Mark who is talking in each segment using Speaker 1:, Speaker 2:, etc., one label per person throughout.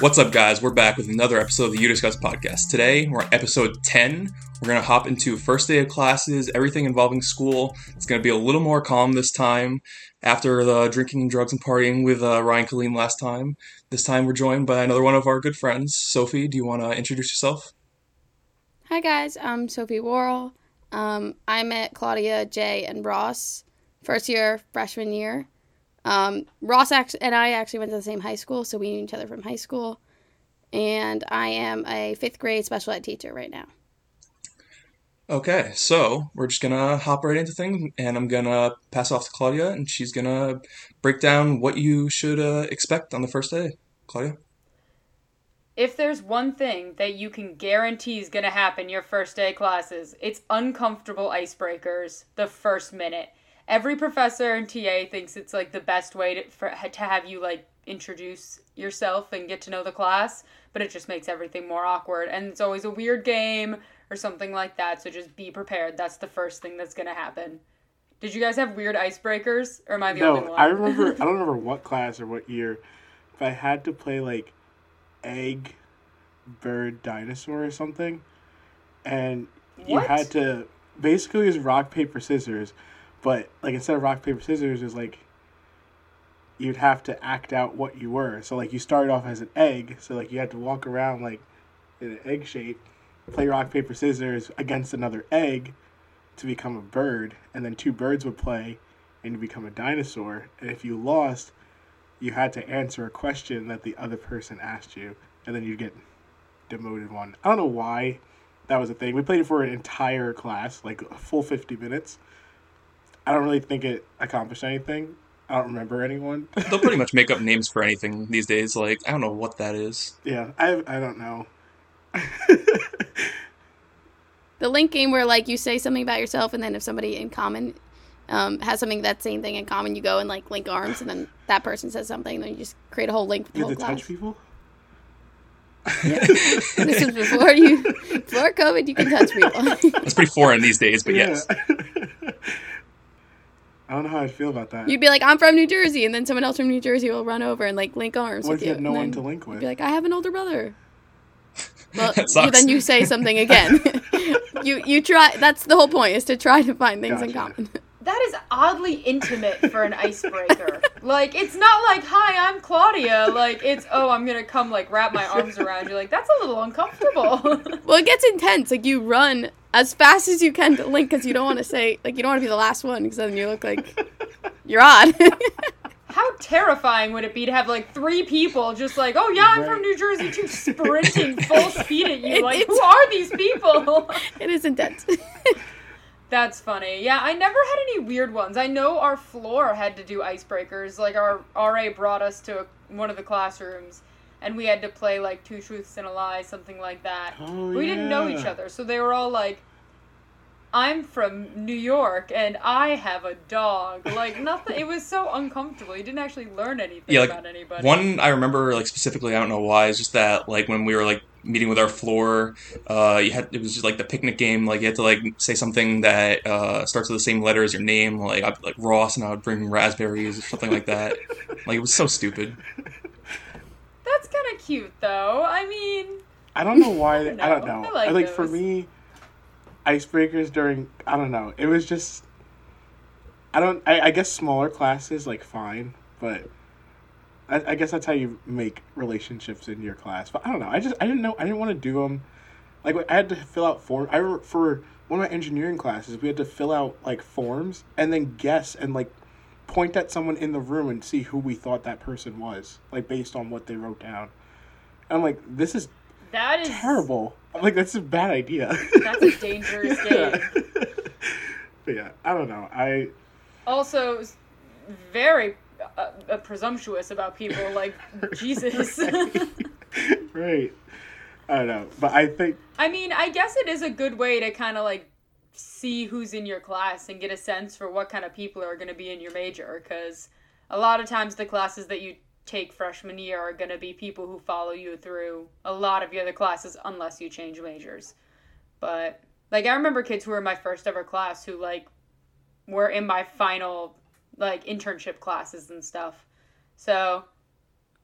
Speaker 1: What's up, guys? We're back with another episode of the You Discuss podcast. Today, we're on episode 10. We're going to hop into first day of classes, everything involving school. It's going to be a little more calm this time after the drinking, and drugs, and partying with uh, Ryan Colleen last time. This time, we're joined by another one of our good friends. Sophie, do you want to introduce yourself?
Speaker 2: Hi, guys. I'm Sophie Worrell. Um, I met Claudia, Jay, and Ross first year, freshman year. Um, Ross act- and I actually went to the same high school, so we knew each other from high school. And I am a fifth grade special ed teacher right now.
Speaker 1: Okay, so we're just gonna hop right into things, and I'm gonna pass off to Claudia, and she's gonna break down what you should uh, expect on the first day. Claudia?
Speaker 3: If there's one thing that you can guarantee is going to happen your first day classes, it's uncomfortable icebreakers the first minute. Every professor and TA thinks it's like the best way to, for, to have you like introduce yourself and get to know the class, but it just makes everything more awkward. And it's always a weird game or something like that, so just be prepared. That's the first thing that's going to happen. Did you guys have weird icebreakers, or am I the
Speaker 4: no,
Speaker 3: only one?
Speaker 4: I remember. I don't remember what class or what year, but I had to play like egg, bird, dinosaur or something, and you had to basically it was rock paper scissors, but like instead of rock paper scissors, was like you'd have to act out what you were. So like you started off as an egg, so like you had to walk around like in an egg shape, play rock paper scissors against another egg to become a bird, and then two birds would play and you become a dinosaur. And if you lost, you had to answer a question that the other person asked you, and then you'd get demoted one. I don't know why that was a thing. We played it for an entire class, like a full 50 minutes. I don't really think it accomplished anything. I don't remember anyone.
Speaker 1: They'll pretty much make up names for anything these days. Like, I don't know what that is.
Speaker 4: yeah, I, I don't know.
Speaker 2: The link game where like you say something about yourself, and then if somebody in common um, has something that same thing in common, you go and like link arms, and then that person says something, and then you just create a whole link with the
Speaker 4: You
Speaker 2: whole
Speaker 4: to
Speaker 2: class.
Speaker 4: touch people?
Speaker 2: this is before you before COVID. You can touch people.
Speaker 1: That's pretty foreign these days, but yes.
Speaker 4: I don't know how I'd feel about that.
Speaker 2: You'd be like, "I'm from New Jersey," and then someone else from New Jersey will run over and like link arms
Speaker 4: what
Speaker 2: with
Speaker 4: if you had no
Speaker 2: and
Speaker 4: one to link with?
Speaker 2: You'd be like, "I have an older brother." Well,
Speaker 1: That sucks.
Speaker 2: then you say something again. you you try. That's the whole point is to try to find things in common.
Speaker 3: That is oddly intimate for an icebreaker. like, it's not like, hi, I'm Claudia. Like, it's, oh, I'm gonna come, like, wrap my arms around you. Like, that's a little uncomfortable.
Speaker 2: Well, it gets intense. Like you run as fast as you can to link because you don't want to say like you don't want to be the last one because then you look like you're odd.
Speaker 3: How terrifying would it be to have, like, three people just like, oh, yeah, I'm from New Jersey, too, sprinting full speed at you.
Speaker 2: It-
Speaker 3: Like, who
Speaker 2: it's-
Speaker 3: are these people?
Speaker 2: it is intense.
Speaker 3: That's funny. Yeah, I never had any weird ones. I know our floor had to do icebreakers. Like our RA brought us to a, one of the classrooms, and we had to play like two truths and a lie, something like that.
Speaker 4: Oh,
Speaker 3: we didn't know each other, so they were all like, "I'm from New York and I have a dog." Like nothing. It was so uncomfortable. You didn't actually learn anything
Speaker 1: Yeah, like,
Speaker 3: about anybody.
Speaker 1: One I remember, like specifically, I don't know why. Is just that, like when we were like meeting with our floor, uh, you had it was just like the picnic game. Like you had to like say something that uh, starts with the same letter as your name. Like I'd, like Ross, and I would bring raspberries or something like that. Like it was so stupid.
Speaker 3: That's kind of cute, though. I mean,
Speaker 4: I don't know why. I don't know.
Speaker 3: I like
Speaker 4: I like for me, icebreakers during I don't know. It was just I don't. I, I guess smaller classes like fine, but I, I guess that's how you make relationships in your class. But I don't know. I just I didn't know. I didn't want to do them. Like I had to fill out form. I for one of my engineering classes, we had to fill out like forms and then guess and like point at someone in the room and see who we thought that person was, like based on what they wrote down. And I'm like, this is
Speaker 3: that is
Speaker 4: terrible. I'm like, that's a bad idea.
Speaker 3: That's a dangerous game.
Speaker 4: but yeah, I don't know. I
Speaker 3: also very uh, uh, presumptuous about people like jesus.
Speaker 4: Right. I don't know, but I think
Speaker 3: i mean i guess it is a good way to kind of like see who's in your class and get a sense for what kind of people are going to be in your major because a lot of times the classes that you take freshman year are going to be people who follow you through a lot of your other classes unless you change majors. But like i remember kids who were in my first ever class who like were in my final like internship classes and stuff so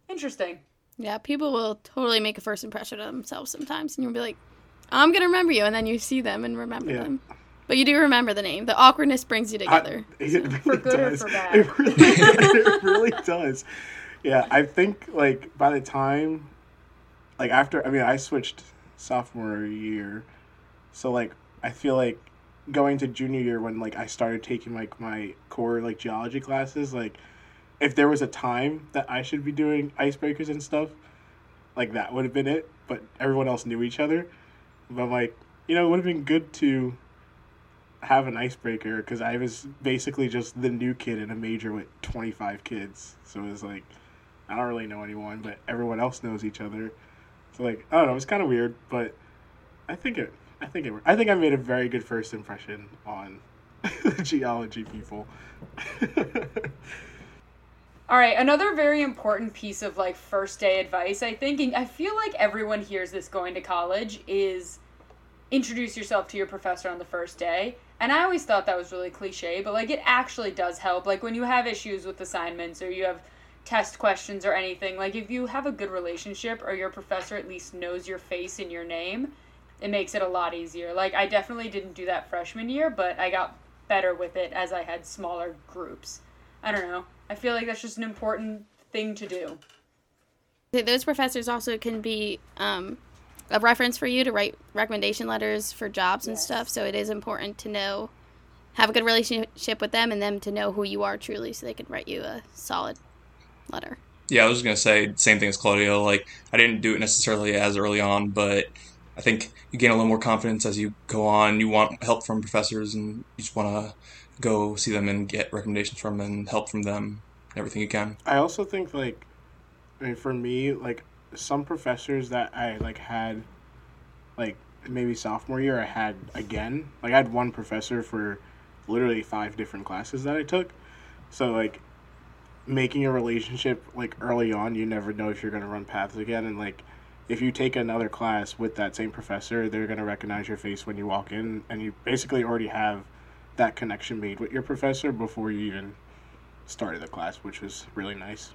Speaker 3: interesting
Speaker 2: Yeah, people will totally make a first impression of themselves sometimes, and you'll be like, "I'm gonna remember you," and then you see them and remember
Speaker 4: Yeah.
Speaker 2: them. But you do remember the name. The awkwardness brings you together.
Speaker 4: I- it really
Speaker 3: For good or for bad.
Speaker 4: It really, it really does. Yeah, I think like by the time, like after, I mean, I switched sophomore year, so like I feel like going to junior year when like I started taking like my core like geology classes, like if there was a time that I should be doing icebreakers and stuff, like that would have been it. But everyone else knew each other. But like, you know, it would have been good to have an icebreaker because I was basically just the new kid in a major with 25 kids. So it was like, I don't really know anyone, but everyone else knows each other. So like, I don't know, it's kind of weird, but I think it, I think it, I think I made a very good first impression on geology people.
Speaker 3: All right, another very important piece of like first day advice, I think, and I feel like everyone hears this going to college is introduce yourself to your professor on the first day. And I always thought that was really cliche, but like it actually does help. Like when you have issues with assignments or you have test questions or anything, like if you have a good relationship or your professor at least knows your face and your name, it makes it a lot easier. Like I definitely didn't do that freshman year, but I got better with it as I had smaller groups. I don't know. I feel like that's just an important thing to do.
Speaker 2: Those professors also can be um, a reference for you to write recommendation letters for jobs and
Speaker 3: Yes.
Speaker 2: stuff. So it is important to know, have a good relationship with them, and them to know who you are truly, so they can write you a solid letter.
Speaker 1: Yeah, I was just gonna say same thing as Claudia. Like I didn't do it necessarily as early on, but I think you gain a little more confidence as you go on. You want help from professors, and you just want to go see them and get recommendations from them and help from them, everything you can.
Speaker 4: I also think like, I mean, for me, like some professors that I like had, like maybe sophomore year, I had again. Like I had one professor for literally five different classes that I took. So like, making a relationship like early on, you never know if you're gonna run paths again, and like. If you take another class with that same professor, they're going to recognize your face when you walk in, and you basically already have that connection made with your professor before you even started the class, which was really nice.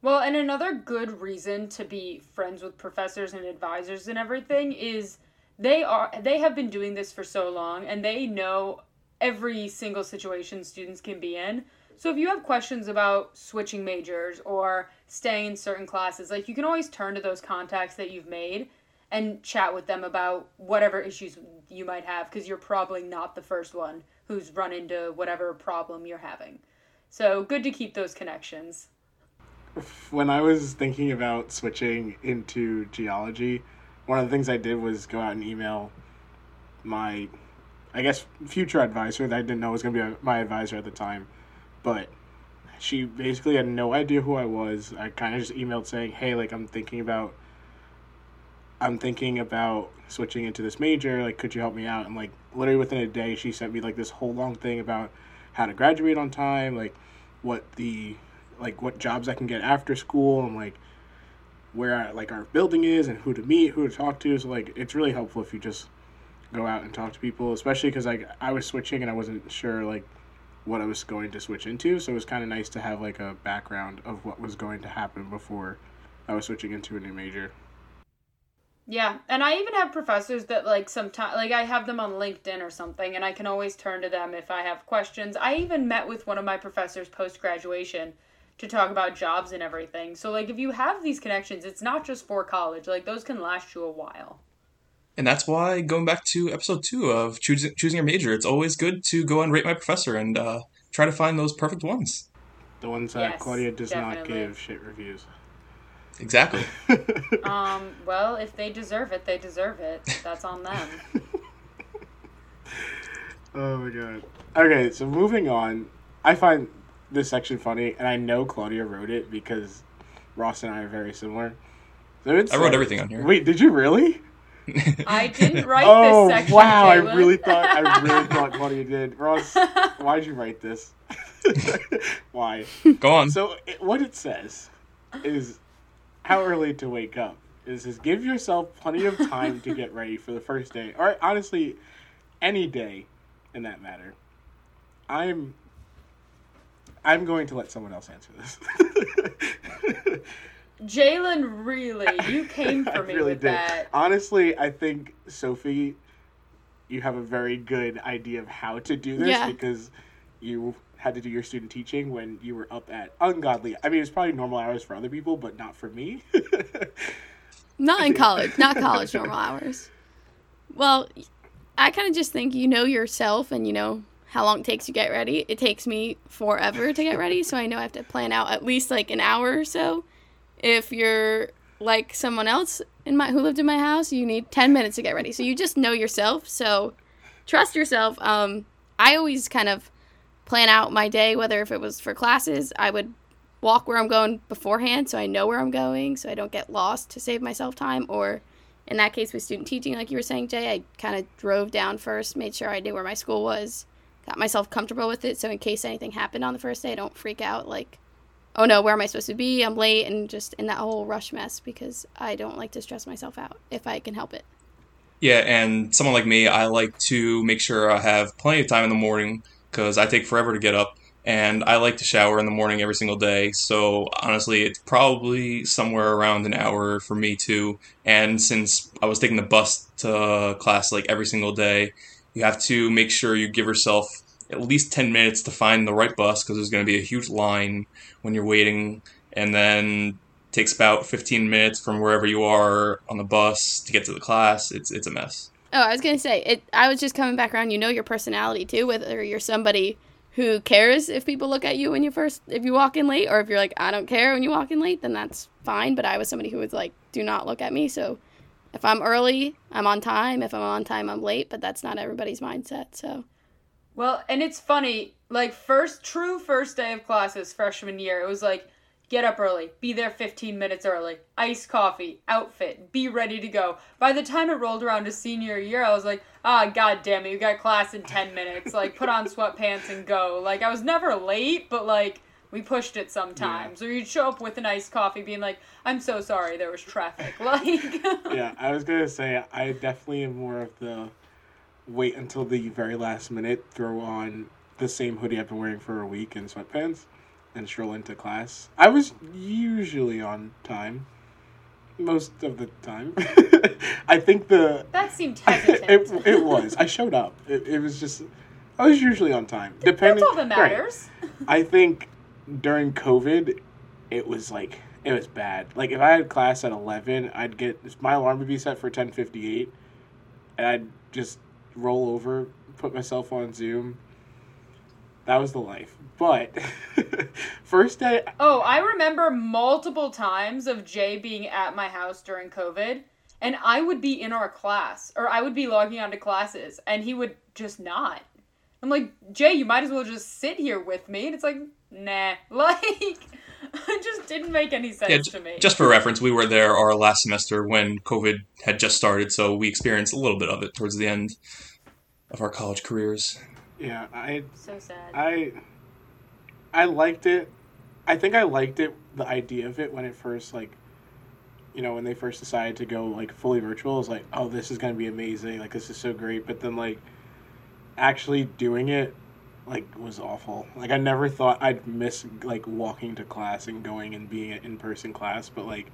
Speaker 3: Well, and another good reason to be friends with professors and advisors and everything is they are they have been doing this for so long and they know every single situation students can be in. So if you have questions about switching majors or staying in certain classes, like you can always turn to those contacts that you've made and chat with them about whatever issues you might have because you're probably not the first one who's run into whatever problem you're having. So good to keep those connections.
Speaker 4: When I was thinking about switching into geology, one of the things I did was go out and email my, I guess, future advisor that I didn't know was going to be my advisor at the time. But she basically had no idea who I was. I kind of just emailed saying, hey, like, I'm thinking about. I'm thinking about switching into this major. Like, could you help me out? And like, literally within a day, she sent me like this whole long thing about how to graduate on time, like what the like what jobs I can get after school, and like where like our building is and who to meet, who to talk to. So like, it's really helpful if you just go out and talk to people, especially because like I was switching and I wasn't sure like what I was going to switch into. So it was kind of nice to have like a background of what was going to happen before I was switching into a new major.
Speaker 3: Yeah, and I even have professors that like sometimes like I have them on LinkedIn or something and I can always turn to them if I have questions. I even met with one of my professors post graduation to talk about jobs and everything. So like if you have these connections, it's not just for college. Like those can last you a while.
Speaker 1: And that's why going back to episode two of choosing choosing your major, it's always good to go and rate my professor and uh, try to find those perfect ones.
Speaker 4: The ones that
Speaker 3: Yes,
Speaker 4: Claudia does not give shit reviews.
Speaker 1: Exactly.
Speaker 3: Um, well, if they deserve it, they deserve it. That's on them.
Speaker 4: Oh my god. Okay, so moving on. I find this section funny, and I know Claudia wrote it because Ross and I are very similar. So it
Speaker 1: I wrote
Speaker 4: says-
Speaker 1: everything on here.
Speaker 4: Wait, did you really?
Speaker 3: I didn't write
Speaker 4: oh
Speaker 3: this section.
Speaker 4: wow! I really thought I really thought Claudia did. Ross, why'd you write this? Why?
Speaker 1: Go on.
Speaker 4: So it, what it says is how early to wake up. It says give yourself plenty of time to get ready for the first day, or honestly, any day, in that matter. I'm. I'm going to let someone else answer this.
Speaker 3: Jalen, really, you came for me
Speaker 4: really
Speaker 3: with
Speaker 4: did.
Speaker 3: that.
Speaker 4: Honestly, I think Sophie, you have a very good idea of how to do this
Speaker 2: Yeah.
Speaker 4: because you had to do your student teaching when you were up at ungodly. I mean, it's probably normal hours for other people, but not for me.
Speaker 2: Not in college, not college normal hours. Well, I kind of just think you know yourself and you know how long it takes to get ready. It takes me forever to get ready, so I know I have to plan out at least like an hour or so. If you're like someone else in my who lived in my house, you need 10 minutes to get ready. So you just know yourself. So trust yourself. Um I always kind of plan out my day whether if it was for classes, I would walk where I'm going beforehand so I know where I'm going so I don't get lost to save myself time or in that case with student teaching like you were saying Jay I kind of drove down first made sure I knew where my school was got myself comfortable with it so in case anything happened on the first day I don't freak out like oh no where am I supposed to be I'm late and just in that whole rush mess because I don't like to stress myself out if I can help it
Speaker 1: Yeah, and someone like me, I like to make sure I have plenty of time in the morning because I take forever to get up, and I like to shower in the morning every single day. So honestly, it's probably somewhere around an hour for me too. And since I was taking the bus to class like every single day, you have to make sure you give yourself at least 10 minutes to find the right bus because there's going to be a huge line when you're waiting, and then takes about 15 minutes from wherever you are on the bus to get to the class. It's it's a mess.
Speaker 2: Oh, I was gonna say it. I was just coming back around. You know your personality too, whether you're somebody who cares if people look at you when you first if you walk in late, or if you're like I don't care when you walk in late, then that's fine. But I was somebody who was like, do not look at me. So if I'm early, I'm on time. If I'm on time, I'm late. But that's not everybody's mindset. So
Speaker 3: Well, and it's funny, like first true first day of classes freshman year, it was like get up early, be there 15 minutes early, iced coffee, outfit, be ready to go. By the time it rolled around to senior year, I was like, ah, god damn it, we got class in 10 minutes. Like put on sweatpants and go. Like I was never late, but like we pushed it sometimes. Or you'd show up with an iced coffee being like, I'm so sorry, there was traffic. Like
Speaker 4: yeah, I was gonna say I definitely am more of the wait until the very last minute, throw on the same hoodie I've been wearing for a week and sweatpants, and stroll into class. I was usually on time, most of the time. I think the
Speaker 3: that seemed
Speaker 4: it,
Speaker 3: hesitant.
Speaker 4: it was. I showed up. It, it was just I was usually on time. Depending,
Speaker 3: That's all that
Speaker 4: right.
Speaker 3: matters.
Speaker 4: I think during COVID, it was like it was bad. Like if I had class at eleven, I'd get my alarm would be set for ten fifty eight, and I'd just roll over, put myself on Zoom. That was the life. But first day,
Speaker 3: Oh, I remember multiple times of Jay being at my house during COVID, and I would be in our class, or I would be logging onto classes, and he would just not. I'm like, Jay, you might as well just sit here with me. And it's like, nah. Like, it just didn't make any sense
Speaker 1: Yeah,
Speaker 3: to me.
Speaker 1: just for reference, we were there our last semester when COVID had just started, so we experienced a little bit of it towards the end of our college careers.
Speaker 4: yeah, I
Speaker 3: so sad.
Speaker 4: I I liked it. I think I liked it the idea of it when it first like you know, when they first decided to go like fully virtual, I was like, "Oh, this is going to be amazing. Like this is so great." But then like actually doing it like was awful. Like I never thought I'd miss like walking to class and going and being an in-person class, but like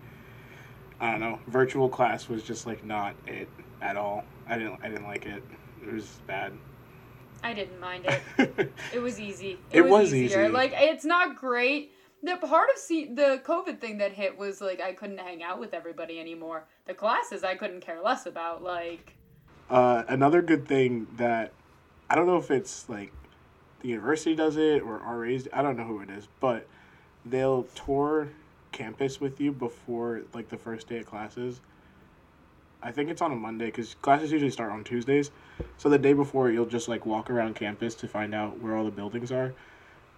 Speaker 4: I don't know, virtual class was just like not it at all. I didn't I didn't like it. It was bad.
Speaker 3: I didn't mind it. It was easy. It,
Speaker 4: It
Speaker 3: was,
Speaker 4: was
Speaker 3: easier.
Speaker 4: easy.
Speaker 3: Like it's not great. The part of the COVID thing that hit was like I couldn't hang out with everybody anymore. The classes I couldn't care less about. Like
Speaker 4: Uh, another good thing that I don't know if it's like the university does it or RAs. I don't know who it is, but they'll tour campus with you before like the first day of classes. I think it's on a Monday because classes usually start on Tuesdays. So the day before, you'll just like walk around campus to find out where all the buildings are.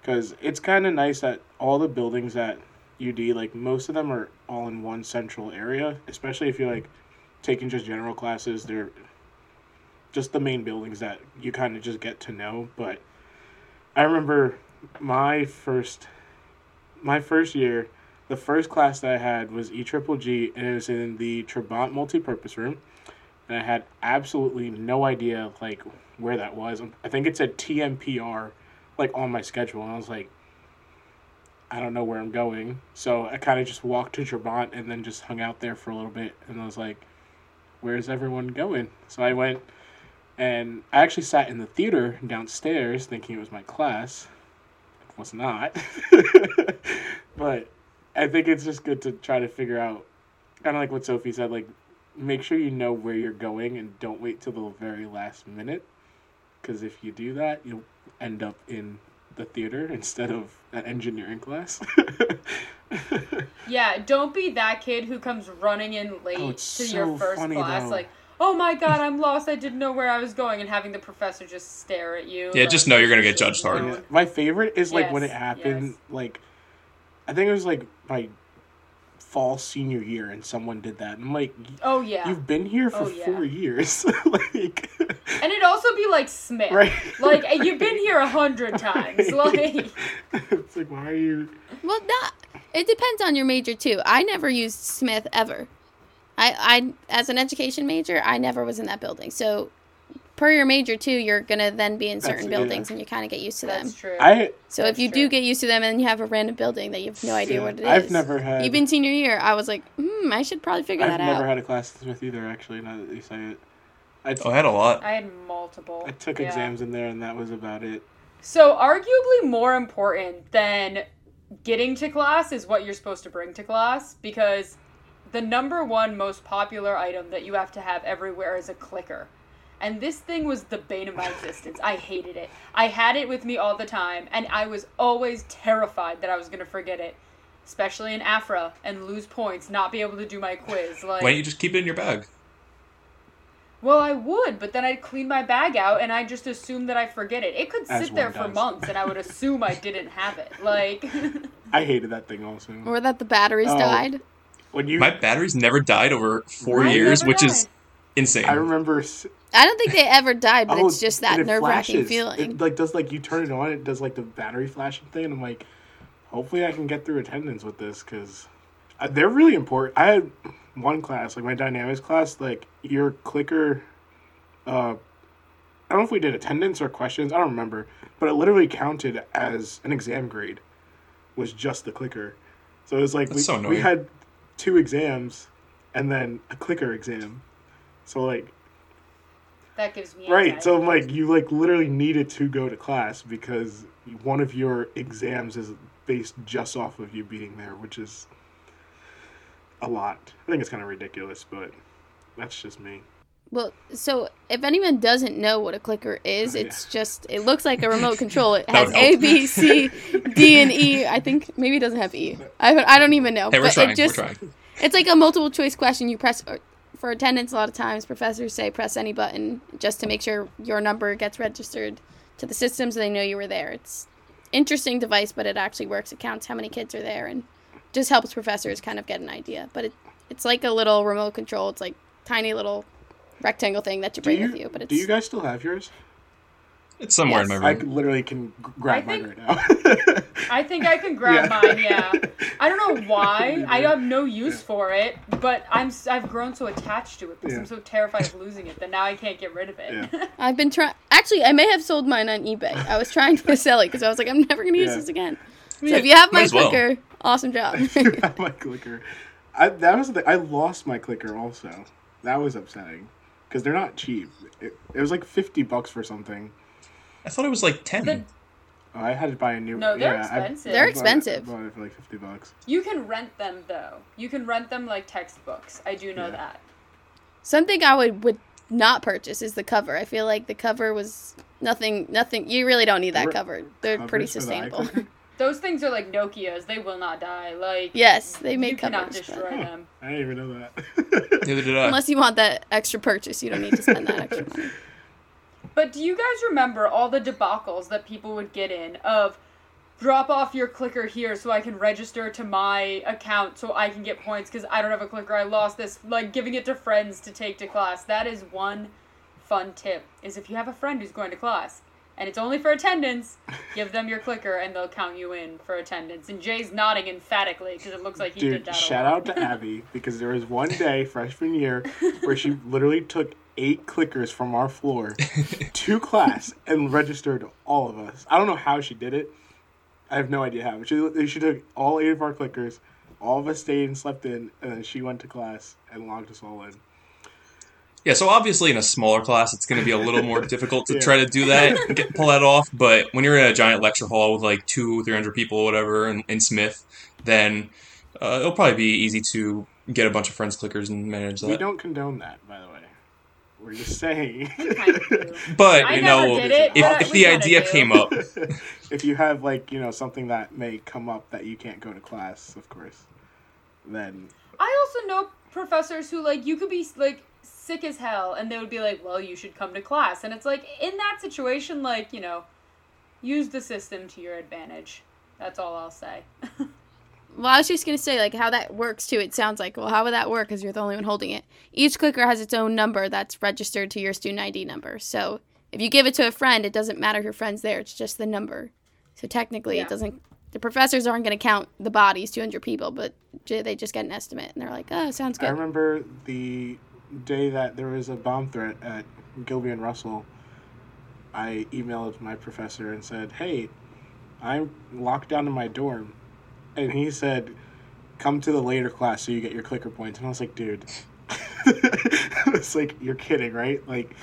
Speaker 4: Because it's kind of nice that all the buildings at UD, like most of them are all in one central area. Especially if you're like taking just general classes, they're just the main buildings that you kind of just get to know. But I remember my first my first year, the first class that I had was E Triple G, and it was in the Trabant multipurpose room, and I had absolutely no idea like where that was. I think it said TMPR, like on my schedule, and I was like, I don't know where I'm going. So I kind of just walked to Trabant and then just hung out there for a little bit. And I was like, where's everyone going? So I went and I actually sat in the theater downstairs thinking it was my class. It was not. but I think it's just good to try to figure out, kind of like what Sophie said, like make sure you know where you're going and don't wait till the very last minute. Because if you do that, you'll end up in the theater instead of an engineering class.
Speaker 3: Yeah, don't be that kid who comes running in late
Speaker 4: Oh,
Speaker 3: to
Speaker 4: it's
Speaker 3: your first
Speaker 4: funny,
Speaker 3: class,
Speaker 4: though.
Speaker 3: like, oh my god, I'm lost, I didn't know where I was going, and having the professor just stare at you.
Speaker 1: Yeah, just know you're gonna get judged
Speaker 3: should
Speaker 1: hard.
Speaker 4: Yeah. My favorite is like when it happened,
Speaker 3: yes.
Speaker 4: like I think it was like my fall senior year, and someone did that. And I'm like,
Speaker 3: Oh yeah,
Speaker 4: you've been here for
Speaker 3: Oh, yeah.
Speaker 4: four years, like,
Speaker 3: and it'd also be like Smith,
Speaker 4: right?
Speaker 3: like you've been here a hundred times, like.
Speaker 4: it's like, why are you?
Speaker 2: Well, not. It depends on your major too. I never used Smith ever. I, I, as an education major, I never was in that building. So, per your major too, you're gonna then be in
Speaker 4: That's-
Speaker 2: certain
Speaker 4: yeah.
Speaker 2: buildings, and you kind of get used to them.
Speaker 3: That's true.
Speaker 4: I
Speaker 2: So if you
Speaker 3: true.
Speaker 2: do get used to them, and you have a random building that you have no idea
Speaker 4: yeah,
Speaker 2: what it is.
Speaker 4: I've never had.
Speaker 2: Even senior year, I was like, hmm, I should probably figure
Speaker 4: I've
Speaker 2: that out.
Speaker 4: I've never had a class with either. Actually, now that you say it, I,
Speaker 1: Oh, I had a lot.
Speaker 3: I had multiple.
Speaker 4: I took
Speaker 3: yeah.
Speaker 4: exams in there, and that was about it.
Speaker 3: So, arguably more important than getting to class is what you're supposed to bring to class because the number one most popular item that you have to have everywhere is a clicker. And this thing was the bane of my existence. I hated it. I had it with me all the time, and I was always terrified that I was going to forget it, especially in AFRA, and lose points, not be able to do my quiz. Like,
Speaker 1: Why don't you just keep it in your bag?
Speaker 3: well, I would, but then I'd clean my bag out and I just assume that I forget it. It could
Speaker 4: As
Speaker 3: sit there
Speaker 4: one
Speaker 3: for months and I would assume I didn't have it. Like,
Speaker 4: I hated that thing also.
Speaker 2: Or that the batteries
Speaker 4: Oh.
Speaker 2: died.
Speaker 4: When you,
Speaker 1: My batteries never died over four
Speaker 3: Mine
Speaker 1: years,
Speaker 3: never
Speaker 1: which is insane.
Speaker 4: I remember. s-
Speaker 2: I don't think they ever died, but
Speaker 4: oh,
Speaker 2: it's just that
Speaker 4: it
Speaker 2: nerve wracking feeling.
Speaker 4: It like does like you turn it on, it does like the battery flashing thing, and I'm like, hopefully I can get through attendance with this because they're really important. I had one class, like my dynamics class, like your clicker. Uh, I don't know if we did attendance or questions. I don't remember, but it literally counted as an exam grade. Was just the clicker, so it was like we,
Speaker 1: so
Speaker 4: we had two exams, and then a clicker exam. So like
Speaker 3: that gives me
Speaker 4: Right. So
Speaker 3: anxiety.
Speaker 4: like you like literally needed to go to class because one of your exams is based just off of you being there, which is a lot. I think it's kind of ridiculous, but that's just me.
Speaker 2: Well, so if anyone doesn't know what a clicker is,
Speaker 4: Oh, yeah.
Speaker 2: it's just it looks like a remote control. It has A. B, C, D, and E. I think maybe it doesn't have E. I I don't even know.
Speaker 1: hey, we're
Speaker 2: but
Speaker 1: trying.
Speaker 2: it just
Speaker 1: we're trying.
Speaker 2: it's like a multiple choice question. You press or- for attendance. A lot of times, professors say press any button just to make sure your number gets registered to the system so they know you were there. It's interesting device, but it actually works. It counts how many kids are there and just helps professors kind of get an idea. But it it's like a little remote control. It's like tiny little rectangle thing that you bring
Speaker 4: you
Speaker 2: with you. But it's
Speaker 4: do you guys still have yours?
Speaker 1: It's somewhere in
Speaker 2: Yes.
Speaker 1: my
Speaker 4: I literally can grab
Speaker 3: I
Speaker 4: mine right now.
Speaker 3: I think I can grab
Speaker 4: Yeah.
Speaker 3: mine. Yeah. I don't know why. I have no use for it, but I'm s- I've grown so attached to it because
Speaker 4: Yeah.
Speaker 3: I'm so terrified of losing it that now I can't get rid of it.
Speaker 2: I've been trying. Actually, I may have sold mine on eBay. I was trying to sell it because I was like, I'm never going to use
Speaker 4: Yeah.
Speaker 2: this again. So if you have my
Speaker 1: as well.
Speaker 2: clicker, awesome job.
Speaker 4: Have my clicker. I that was the I lost my clicker also. That was upsetting because they're not cheap. It, it was like fifty bucks for something.
Speaker 1: I thought it was like ten.
Speaker 3: The-
Speaker 4: Oh, I had to buy a new.
Speaker 3: No, they're
Speaker 4: yeah, I-
Speaker 3: expensive.
Speaker 2: They're
Speaker 4: I bought it-
Speaker 2: expensive.
Speaker 4: I bought it for like fifty bucks.
Speaker 3: you can rent them though. You can rent them like textbooks. I do know
Speaker 4: Yeah.
Speaker 3: that.
Speaker 2: Something I would would not purchase is the cover. I feel like the cover was nothing. Nothing. You really don't need that
Speaker 4: Cover-
Speaker 2: They're pretty
Speaker 4: Covers for the
Speaker 2: sustainable.
Speaker 4: iClicker?
Speaker 3: Those things are like Nokia's. They will not die. Like
Speaker 2: yes, they make you
Speaker 3: cannot
Speaker 2: covers. but-
Speaker 3: destroy
Speaker 4: Huh.
Speaker 3: them.
Speaker 4: I didn't even know that.
Speaker 1: Neither did I.
Speaker 2: Unless you want that extra purchase, you don't need to spend that extra money.
Speaker 3: But do you guys remember all the debacles that people would get in of drop off your clicker here so I can register to my account so I can get points because I don't have a clicker. I lost this. Like giving it to friends to take to class. That is one fun tip. Is if you have a friend who's going to class and it's only for attendance, give them your clicker and they'll count you in for attendance. And Jay's nodding emphatically because it looks like he did
Speaker 4: Dude,
Speaker 3: that. a
Speaker 4: shout out to Abby because there was one day freshman year where she literally took eight clickers from our floor to class and registered all of us. I don't know how she did it. I have no idea how. She, she took all eight of our clickers. All of us stayed and slept in, and then she went to class and logged us all in.
Speaker 1: Yeah, so obviously in a smaller class, it's going to be a little more difficult to
Speaker 4: Yeah.
Speaker 1: try to do that, get, pull that off. But when you're in a giant lecture hall with like two, three hundred people, or whatever, in, in Smith, then uh, it'll probably be easy to get a bunch of friends clickers and manage that.
Speaker 4: We don't condone that, by the way. We're just saying.
Speaker 3: kind of do.
Speaker 1: But
Speaker 3: I
Speaker 1: you know,
Speaker 3: it,
Speaker 1: if,
Speaker 3: but
Speaker 1: if the idea
Speaker 3: do.
Speaker 1: came up,
Speaker 4: if you have like you know something that may come up that you can't go to class, of course, then
Speaker 3: I also know professors who like you could be like sick as hell and they would be like, "Well, you should come to class." And it's like in that situation like, you know, use the system to your advantage. That's all I'll say.
Speaker 2: Well, I was just gonna say like how that works too. It sounds like well, how would that work? Because you're the only one holding it. Each clicker has its own number that's registered to your student ID number. So if you give it to a friend, it doesn't matter if your friend's there. It's just the number. So technically,
Speaker 3: Yeah.
Speaker 2: it doesn't. The professors aren't gonna count the bodies, 200 people, but they just get an estimate and they're like, oh, sounds good.
Speaker 4: I remember the day that there was a bomb threat at Gilbert and Russell. I emailed my professor and said, "Hey, I'm locked down in my dorm," and he said, "Come to the later class so you get your clicker points." And I was like, "Dude," it's like you're kidding, right? Like.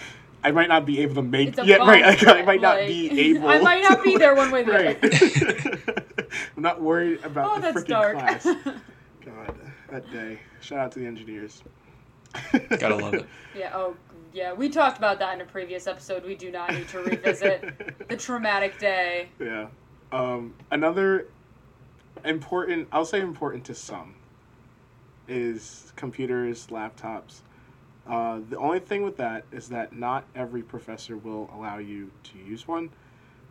Speaker 4: I might not be able to make. Yeah, right. Like, I might not
Speaker 3: like-
Speaker 4: be able.
Speaker 3: I might not be there when we're
Speaker 4: right.
Speaker 3: there.
Speaker 4: I'm not worried about
Speaker 3: Oh,
Speaker 4: the freaking class. God, that day. Shout out to the engineers.
Speaker 1: Gotta love it.
Speaker 3: yeah, oh yeah, we talked about that in a previous episode. We do not need to revisit the traumatic day.
Speaker 4: Yeah. Um, another important, I'll say important to some, is computers, laptops. Uh, the only thing with that is that not every professor will allow you to use one.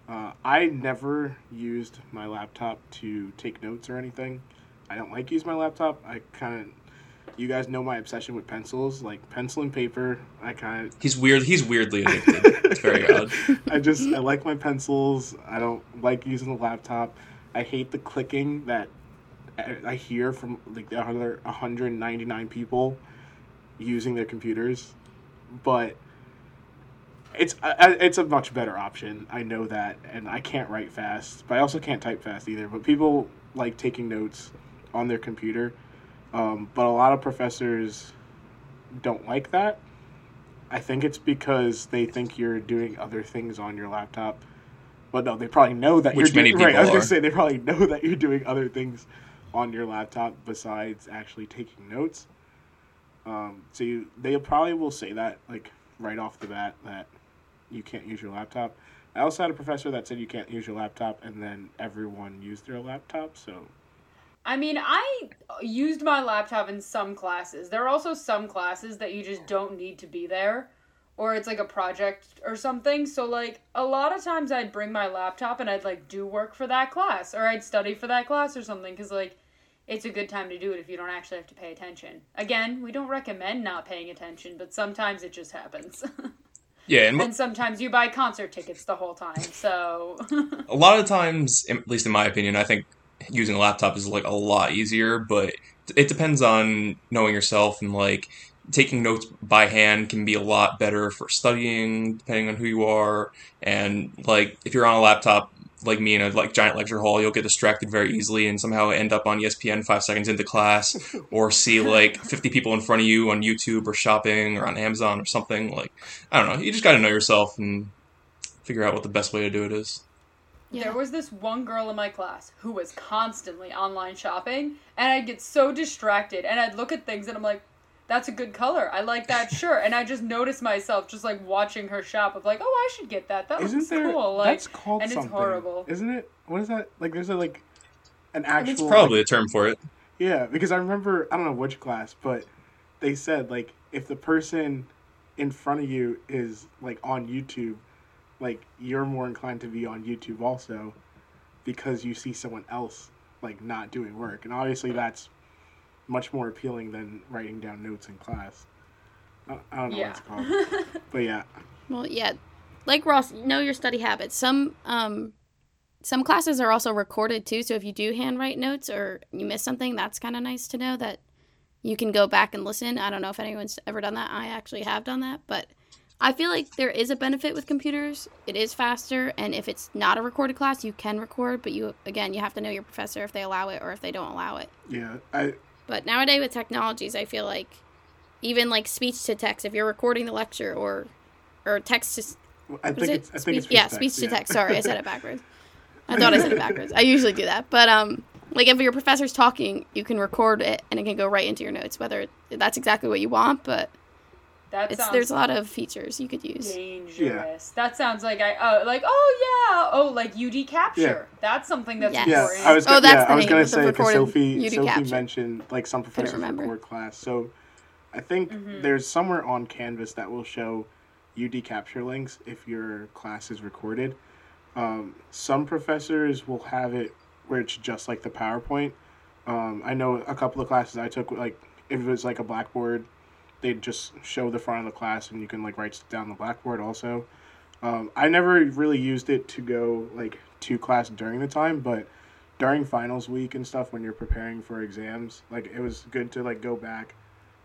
Speaker 4: Uh, I never used my laptop to take notes or anything. I don't like use my laptop. I kind of, you guys know my obsession with pencils, like pencil and paper. I kind of
Speaker 1: He's weird. He's weirdly addicted. It's very odd.
Speaker 4: I just I like my pencils. I don't like using the laptop. I hate the clicking that I hear from like the other 199 people using their computers, but it's it's a much better option. I know that, and I can't write fast, but I also can't type fast either. But people like taking notes on their computer, um, but a lot of professors don't like that. I think it's because they think you're doing other things on your laptop. But no, they probably know that
Speaker 1: Which
Speaker 4: you're doing
Speaker 1: many
Speaker 4: right. I was gonna
Speaker 1: are.
Speaker 4: say they probably know that you're doing other things on your laptop besides actually taking notes. Um, so you, they probably will say that like right off the bat that you can't use your laptop. I also had a professor that said you can't use your laptop, and then everyone used their laptop. So
Speaker 3: I mean, I used my laptop in some classes. There are also some classes that you just don't need to be there, or it's like a project or something. So, like, a lot of times I'd bring my laptop and I'd like do work for that class, or I'd study for that class or something, because, like, it's a good time to do it if you don't actually have to pay attention. Again, we don't recommend not paying attention, but sometimes it just happens.
Speaker 1: Yeah, and
Speaker 3: and sometimes you buy concert tickets the whole time, so.
Speaker 1: a lot of times, at least in my opinion, I think using a laptop is like a lot easier, but it depends on knowing yourself and like taking notes by hand can be a lot better for studying depending on who you are. And like if you're on a laptop like me in a like giant lecture hall you'll get distracted very easily and somehow end up on espn five seconds into class or see like 50 people in front of you on youtube or shopping or on amazon or something like i don't know. You just got to know yourself and figure out what the best way to do it is
Speaker 2: Yeah.
Speaker 3: There was this one girl in my class who was constantly online shopping, and I'd get so distracted, and I'd look at things, and I'm like, "That's a good color. I like that shirt." And I just noticed myself just like watching her shop of like, "Oh, I should get that. That
Speaker 4: isn't
Speaker 3: looks
Speaker 4: there?
Speaker 3: cool." Like,
Speaker 4: that's called
Speaker 3: and it's horrible.
Speaker 4: isn't it? What is that? Like there's a like an actual.
Speaker 1: it's
Speaker 4: like,
Speaker 1: probably a term for it
Speaker 4: Yeah, because I remember I don't know which class, but they said like if the person in front of you is like on YouTube, like you're more inclined to be on YouTube also because you see someone else like not doing work. And obviously that's much more appealing than writing down notes in class. I, I don't know
Speaker 3: Yeah.
Speaker 4: what it's called. but yeah.
Speaker 2: Well, yeah, like Ross, know your study habits. Some um, some classes are also recorded too. So if you do handwrite notes or you miss something, that's kind of nice to know that you can go back and listen. I don't know if anyone's ever done that. I actually have done that, but I feel like there is a benefit with computers. It is faster, and if it's not a recorded class, you can record, but you again you have to know your professor if they allow it or if they don't allow it.
Speaker 4: Yeah, I
Speaker 2: But nowadays with technologies, I feel like even like speech to text, if you're recording the lecture or or text to
Speaker 4: I think
Speaker 2: it
Speaker 4: it's I think
Speaker 2: speech,
Speaker 4: it's
Speaker 2: yeah
Speaker 4: text,
Speaker 2: speech to
Speaker 4: yeah.
Speaker 2: text. Sorry, I said it backwards. I thought I said it backwards. I usually do that, but um, like if your professor's talking, you can record it and it can go right into your notes. Whether that's exactly what you want, but
Speaker 3: That
Speaker 2: it's
Speaker 3: sounds
Speaker 2: there's a lot of features you could use.
Speaker 3: dangerous. That sounds like I oh like oh yeah oh like UD capture.
Speaker 4: Yeah.
Speaker 3: That's something that's
Speaker 2: Yes.
Speaker 4: Yeah,
Speaker 3: important.
Speaker 4: I was.
Speaker 2: Oh,
Speaker 4: Gonna,
Speaker 2: that's
Speaker 4: yeah,
Speaker 2: the
Speaker 4: I was
Speaker 2: name
Speaker 4: gonna say because Sophie
Speaker 2: UD
Speaker 4: Sophie
Speaker 2: capture.
Speaker 4: mentioned like some professors
Speaker 2: remember.
Speaker 4: record class. So I think
Speaker 3: Mm-hmm.
Speaker 4: there's somewhere on Canvas that will show UD capture links if your class is recorded. Um, some professors will have it where it's just like the PowerPoint. Um, I know a couple of classes I took like if it was like a Blackboard, they'd just show the front of the class and you can like write down the Blackboard also. Um, I never really used it to go like to class during the time, but during finals week and stuff when you're preparing for exams, like it was good to like go back,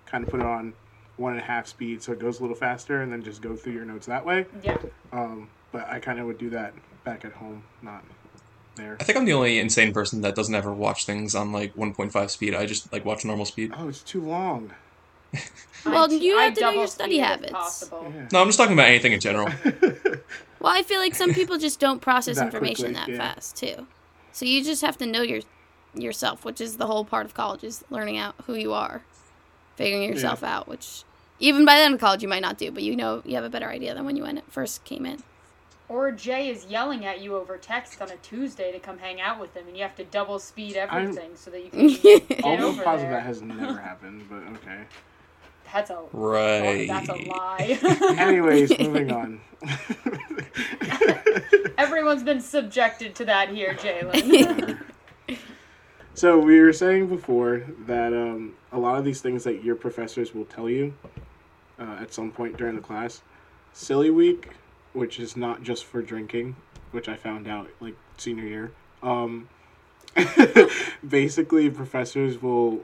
Speaker 4: kind of put it on one and a half speed so it goes a little faster, and then just go through your notes that way.
Speaker 3: yeah.
Speaker 4: Um, but I kind of would do that back at home, not there.
Speaker 1: I think I'm the only insane person that doesn't ever watch things on like 1.5 speed. I just like watch normal speed.
Speaker 4: Oh, it's too long.
Speaker 2: Well,
Speaker 3: I-
Speaker 2: you
Speaker 3: I
Speaker 2: have to know your study habits.
Speaker 4: Yeah.
Speaker 1: No, I'm just talking about anything in general.
Speaker 2: Well, I feel like some people just don't process
Speaker 4: That
Speaker 2: information
Speaker 4: quickly,
Speaker 2: that
Speaker 4: yeah.
Speaker 2: fast too. So you just have to know your yourself, which is the whole part of college is learning out who you are, figuring yourself out. Which even by the end of college you might not do, but you know you have a better idea than when you went first came in.
Speaker 3: Or Jay is yelling at you over text on a Tuesday to come hang out with him, and you have to double speed everything so that you can get
Speaker 4: Almost
Speaker 3: over
Speaker 4: positive
Speaker 3: there.
Speaker 4: that has never happened, but okay.
Speaker 3: That's a
Speaker 1: Right.
Speaker 3: That's a lie.
Speaker 4: Anyways, moving on.
Speaker 3: Everyone's been subjected to that here, Jalen.
Speaker 4: So we were saying before that um, a lot of these things that your professors will tell you uh, at some point during the class, silly week, which is not just for drinking, which I found out like senior year. Um, basically, professors will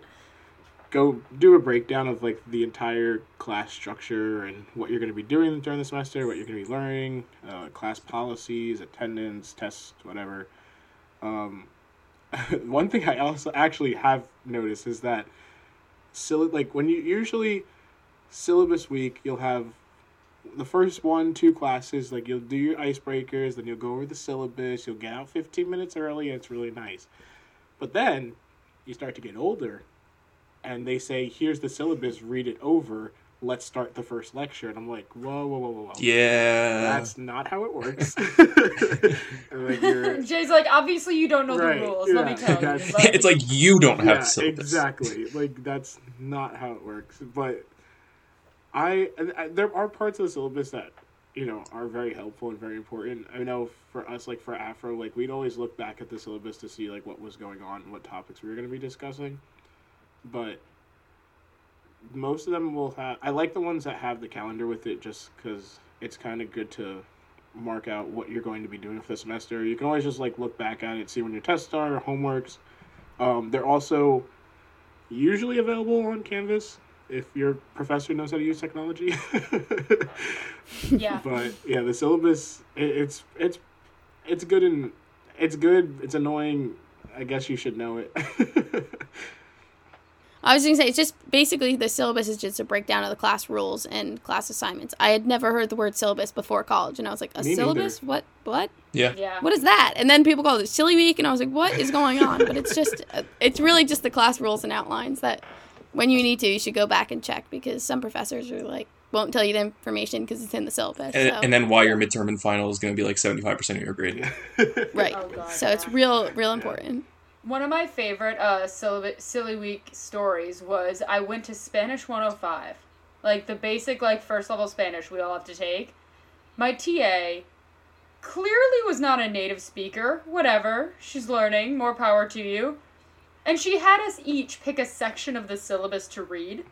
Speaker 4: go do a breakdown of like the entire class structure and what you're going to be doing during the semester, what you're going to be learning, uh, class policies, attendance, tests, whatever. Um, one thing I also actually have noticed is that syll- like when you usually syllabus week you'll have the first one two classes like you'll do your icebreakers then you'll go over the syllabus you'll get out 15 minutes early and it's really nice but then you start to get older and they say here's the syllabus read it over let's start the first lecture and i'm like whoa whoa whoa whoa, whoa.
Speaker 1: Yeah.
Speaker 4: that's not how it works like,
Speaker 3: Jay's like, obviously you don't know
Speaker 4: Right,
Speaker 3: the rules. Let me
Speaker 4: yeah,
Speaker 3: tell you.
Speaker 4: that's-
Speaker 1: it's like you don't have
Speaker 4: yeah,
Speaker 1: syllabus.
Speaker 4: exactly. Like that's not how it works. But I, I uh, there are parts of the syllabus that you know are very helpful and very important. I know for us, like for Afro, like we'd always look back at the syllabus to see like what was going on, and what topics we were going to be discussing. But most of them will have. I like the ones that have the calendar with it, just because it's kind of good to mark out what you're going to be doing for the semester. You can always just like look back at it, see when your tests are, homeworks. Um, they're also usually available on Canvas if your professor knows how to use technology.
Speaker 3: yeah.
Speaker 4: but yeah, the syllabus it, it's it's it's good and it's good. It's annoying. I guess you should know it.
Speaker 2: I was going to say it's just basically the syllabus is just a breakdown of the class rules and class assignments. I had never heard the word syllabus before college, and I was like, a
Speaker 4: Me
Speaker 2: syllabus? What? What?
Speaker 1: Yeah.
Speaker 3: Yeah.
Speaker 2: What is that? And then people call it silly week, and I was like, what is going on? But it's just, uh, it's really just the class rules and outlines that when you need to, you should go back and check because some professors are like, won't tell you the information because it's in the syllabus.
Speaker 1: And,
Speaker 2: so,
Speaker 1: and then why your midterm and final is going to be like 75% of your grade.
Speaker 2: right.
Speaker 3: Oh, God,
Speaker 2: so it's real, real important.
Speaker 3: One of my favorite uh, silly, silly week stories was I went to Spanish 105. Like the basic, like, first level Spanish we all have to take. My TA clearly was not a native speaker. Whatever. She's learning. More power to you. And she had us each pick a section of the syllabus to read.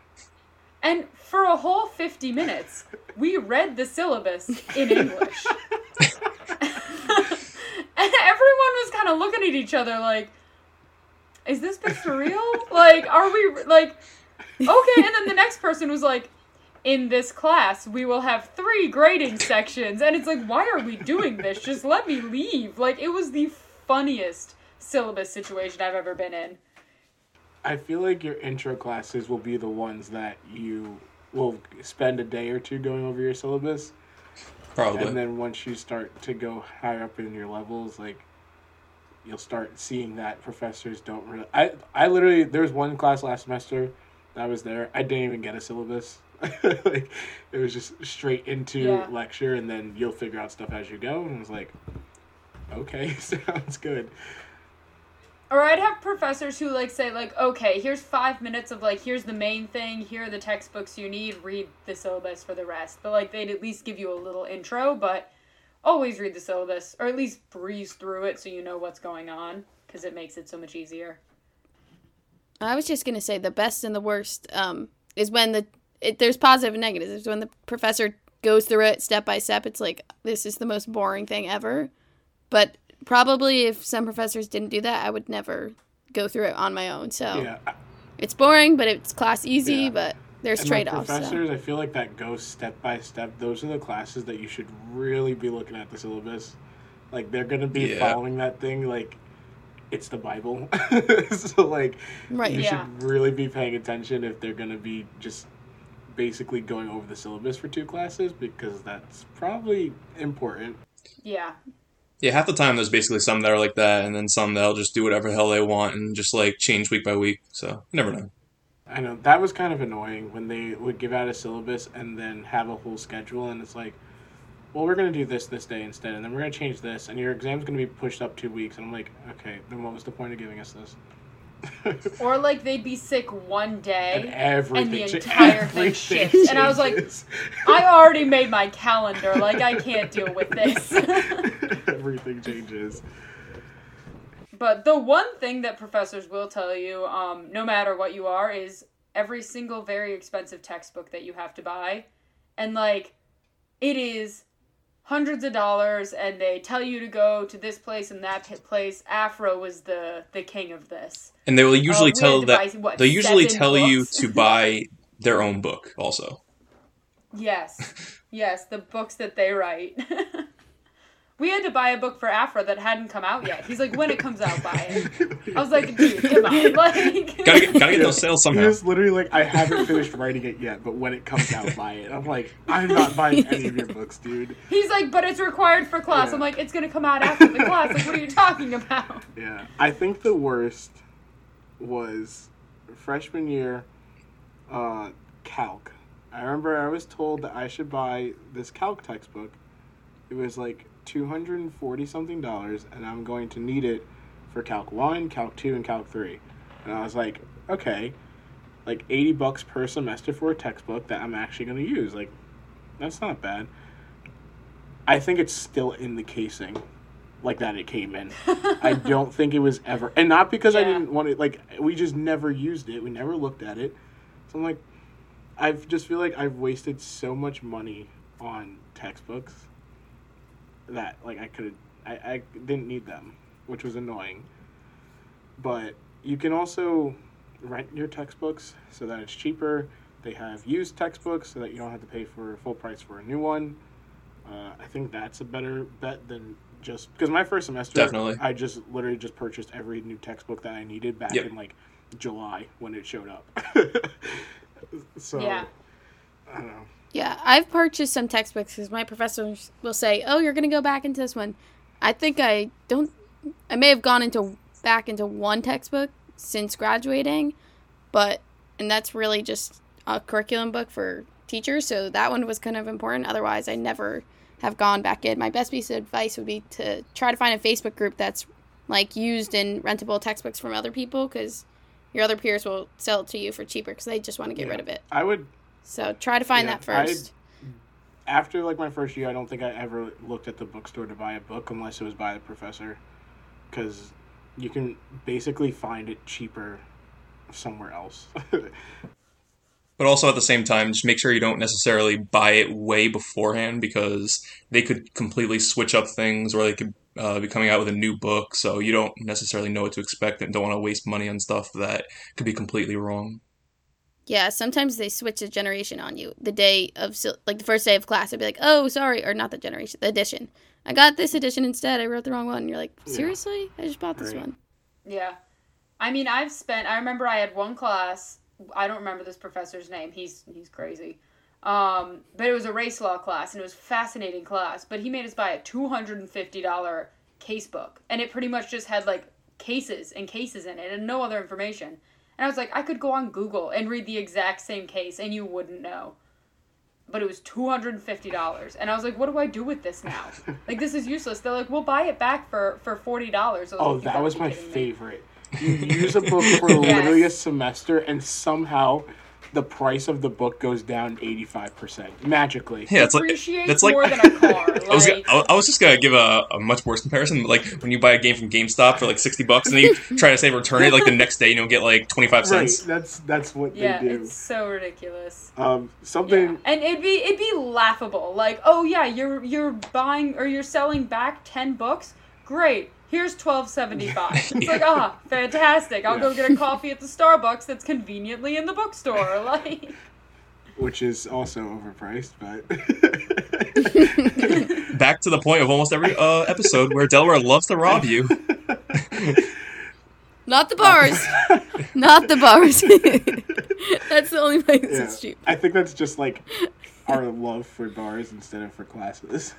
Speaker 3: And for a whole 50 minutes, we read the syllabus in English. and everyone was kind of looking at each other like, is this bitch for real? like, are we, like, okay. And then the next person was like, in this class we will have three grading sections and it's like why are we doing this just let me leave like it was the funniest syllabus situation i've ever been in
Speaker 4: I feel like your intro classes will be the ones that you will spend a day or two going over your syllabus.
Speaker 1: Probably.
Speaker 4: And then once you start to go higher up in your levels, like you'll start seeing that professors don't really. I I literally there was one class last semester that I was there. I didn't even get a syllabus. like it was just straight into
Speaker 3: Yeah.
Speaker 4: lecture, and then you'll figure out stuff as you go. And I was like, okay, sounds good.
Speaker 3: Or I'd have professors who like say like, okay, here's five minutes of like, here's the main thing, here are the textbooks you need, read the syllabus for the rest. But like they'd at least give you a little intro, but always read the syllabus or at least breeze through it so you know what's going on because it makes it so much easier.
Speaker 2: I was just gonna say the best and the worst um, is when the it, there's positive and negatives. It's when the professor goes through it step by step. It's like this is the most boring thing ever. But probably if some professors didn't do that, I would never go through it on my own. So
Speaker 4: Yeah.
Speaker 2: It's boring, but it's class easy.
Speaker 4: Yeah.
Speaker 2: But there's
Speaker 4: And like
Speaker 2: trade offs. So.
Speaker 4: professors, I feel like that goes step by step. Those are the classes that you should really be looking at the syllabus. Like they're gonna be
Speaker 1: Yeah.
Speaker 4: following that thing like it's the Bible. so like
Speaker 2: Right.
Speaker 4: you
Speaker 3: Yeah.
Speaker 4: should really be paying attention if they're gonna be just basically going over the syllabus for two classes because that's probably important.
Speaker 3: Yeah.
Speaker 1: Yeah, half the time there's basically some that are like that, and then some that'll just do whatever the hell they want and just like change week by week. So you never know.
Speaker 4: I know that was kind of annoying when they would give out a syllabus and then have a whole schedule, and it's like, well, we're gonna do this this day instead, and then we're gonna change this, and your exam's gonna be pushed up two weeks, and I'm like, okay, then what was the point of giving us this?
Speaker 3: Or like they'd be sick one
Speaker 4: and
Speaker 3: day.
Speaker 4: everything,
Speaker 3: the entire thing shifts, and I was like. I already made my calendar. Like I can't deal with this.
Speaker 4: everything changes.
Speaker 3: But the one thing that professors will tell you, um, no matter what you are, is every single very expensive textbook that you have to buy. And like, it is hundreds of dollars, and they tell you to go to this place and that place. Afro was the the king of this.
Speaker 1: And they will usually
Speaker 3: Uh,
Speaker 1: tell that
Speaker 3: buy, what,
Speaker 1: they usually tell you to buy their own book also.
Speaker 3: Yes, yes, the books that they write. we had to buy a book for Afro that hadn't come out yet. He's like, when it comes out, buy it. I was like, dude, come on, like.
Speaker 1: Gotta get, gotta get those sales
Speaker 4: He
Speaker 1: somehow.
Speaker 4: was literally like, I haven't finished writing it yet, but when it comes out, buy it. I'm like, I'm not buying any of your books, dude.
Speaker 3: He's like, but it's required for class.
Speaker 4: Yeah.
Speaker 3: I'm like, it's gonna come out after the class. Like, what are you talking about?
Speaker 4: Yeah, I think the worst was freshman year uh, calc. I remember I was told that I should buy this calc textbook. It was like two hundred and forty something dollars, and I'm going to need it for calc one, calc two, and calc three. And I was like, okay, like eighty bucks per semester for a textbook that I'm actually going to use. Like, that's not bad. I think it's still in the casing, like that it came in. I don't think it was ever, and not because I didn't want it. Like we just never used it. We never looked at it. So I'm like, I just feel like I've wasted so much money on textbooks that like I could I, I didn't need them, which was annoying. But you can also rent your textbooks so that it's cheaper. They have used textbooks so that you don't have to pay for full price for a new one. Uh, I think that's a better bet than just because my first semester,
Speaker 1: Definitely.
Speaker 4: I just literally just purchased every new textbook that I needed back
Speaker 1: Yep.
Speaker 4: in like July when it showed up. so
Speaker 3: Yeah.
Speaker 4: I don't know.
Speaker 2: Yeah, I've purchased some textbooks because my professors will say, "Oh, you're gonna go back into this one." I think I don't. I may have gone into back into one textbook since graduating, but and that's really just a curriculum book for teachers. So that one was kind of important. Otherwise, I never have gone back in. My best piece of advice would be to try to find a Facebook group that's like used and rentable textbooks from other people because your other peers will sell it to you for cheaper because they just want to get
Speaker 4: Yeah.
Speaker 2: rid of it.
Speaker 4: I would
Speaker 2: So try to find
Speaker 4: Yeah,
Speaker 2: that first.
Speaker 4: after like my first year, I don't think I ever looked at the bookstore to buy a book unless it was by the professor, because you can basically find it cheaper somewhere else.
Speaker 1: But also at the same time, just make sure you don't necessarily buy it way beforehand because they could completely switch up things or they could uh, be coming out with a new book. So you don't necessarily know what to expect and don't want to waste money on stuff that could be completely wrong.
Speaker 2: Yeah, sometimes they switch the generation on you. The day of like the first day of class, I'd be like, "Oh, sorry," or not the generation, the edition. I got this edition instead. I wrote the wrong one. And you're like, seriously? I just bought this
Speaker 4: Right.
Speaker 2: one.
Speaker 3: Yeah. I mean, I've spent. I remember I had one class. I don't remember this professor's name. He's he's crazy. Um, but it was a race law class, and it was a fascinating class. But he made us buy a two hundred and fifty dollar case book, and it pretty much just had like cases and cases in it, and no other information. And I was like, I could go on Google and read the exact same case, and you wouldn't know. But it was two hundred and fifty dollars, and I was like, "What do I do with this now? like, this is useless." They're like, "We'll buy it back for for forty dollars."
Speaker 4: Oh, that was my favorite. You use a book for literally a semester, and somehow the price of the book goes down eighty five percent magically.
Speaker 1: Yeah, it's like
Speaker 3: Appreciates
Speaker 1: that's like
Speaker 3: more than a car.
Speaker 1: I was, I was just gonna give a, a much worse comparison. Like when you buy a game from GameStop for like sixty bucks, and then you try to say return it, like the next day, and you'll get like twenty five
Speaker 4: Right,
Speaker 1: cents.
Speaker 4: that's that's what
Speaker 3: yeah,
Speaker 4: they do.
Speaker 3: it's so ridiculous.
Speaker 4: Um,
Speaker 3: Yeah.
Speaker 4: something
Speaker 3: And it'd be it'd be laughable. Like, oh yeah, you're you're buying or you're selling back ten books. Great. Here's twelve seventy five. It's like, ah, fantastic. I'll go get a coffee at the Starbucks that's conveniently in the bookstore. Like
Speaker 4: which is also overpriced, but
Speaker 1: Back to the point of almost every uh, episode where Delaware loves to rob you.
Speaker 2: Not the bars. Not the bars. That's the only place
Speaker 4: yeah,
Speaker 2: it's cheap.
Speaker 4: I think that's just like our love for bars instead of for classes.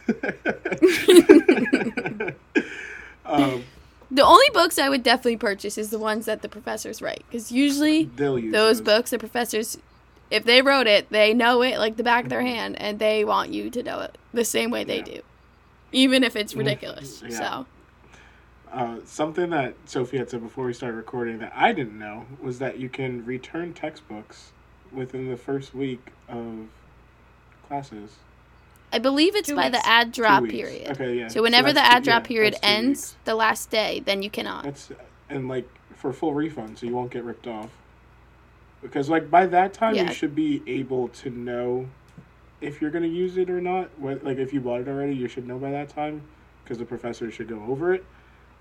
Speaker 4: Um,
Speaker 2: The only books I would definitely purchase is the ones that the professors write, because usually
Speaker 4: they'll
Speaker 2: those books, the professors, if they wrote it, they know it like the back of their hand, and they want you to know it the same way they
Speaker 4: Yeah.
Speaker 2: do, even if it's ridiculous.
Speaker 4: Yeah.
Speaker 2: So
Speaker 4: Uh, something that Sophie had said before we started recording that I didn't know was that you can return textbooks within the first week of classes.
Speaker 2: I believe it's
Speaker 3: Two
Speaker 2: by
Speaker 3: weeks.
Speaker 2: the
Speaker 4: add
Speaker 2: drop period.
Speaker 4: Okay, yeah.
Speaker 2: So whenever the add drop
Speaker 4: yeah,
Speaker 2: period ends,
Speaker 4: weeks.
Speaker 2: the last day, then you cannot.
Speaker 4: That's and like for full refund, so you won't get ripped off. Because like by that time,
Speaker 2: Yeah.
Speaker 4: you should be able to know if you're gonna use it or not. Like if you bought it already, you should know by that time, because the professor should go over it.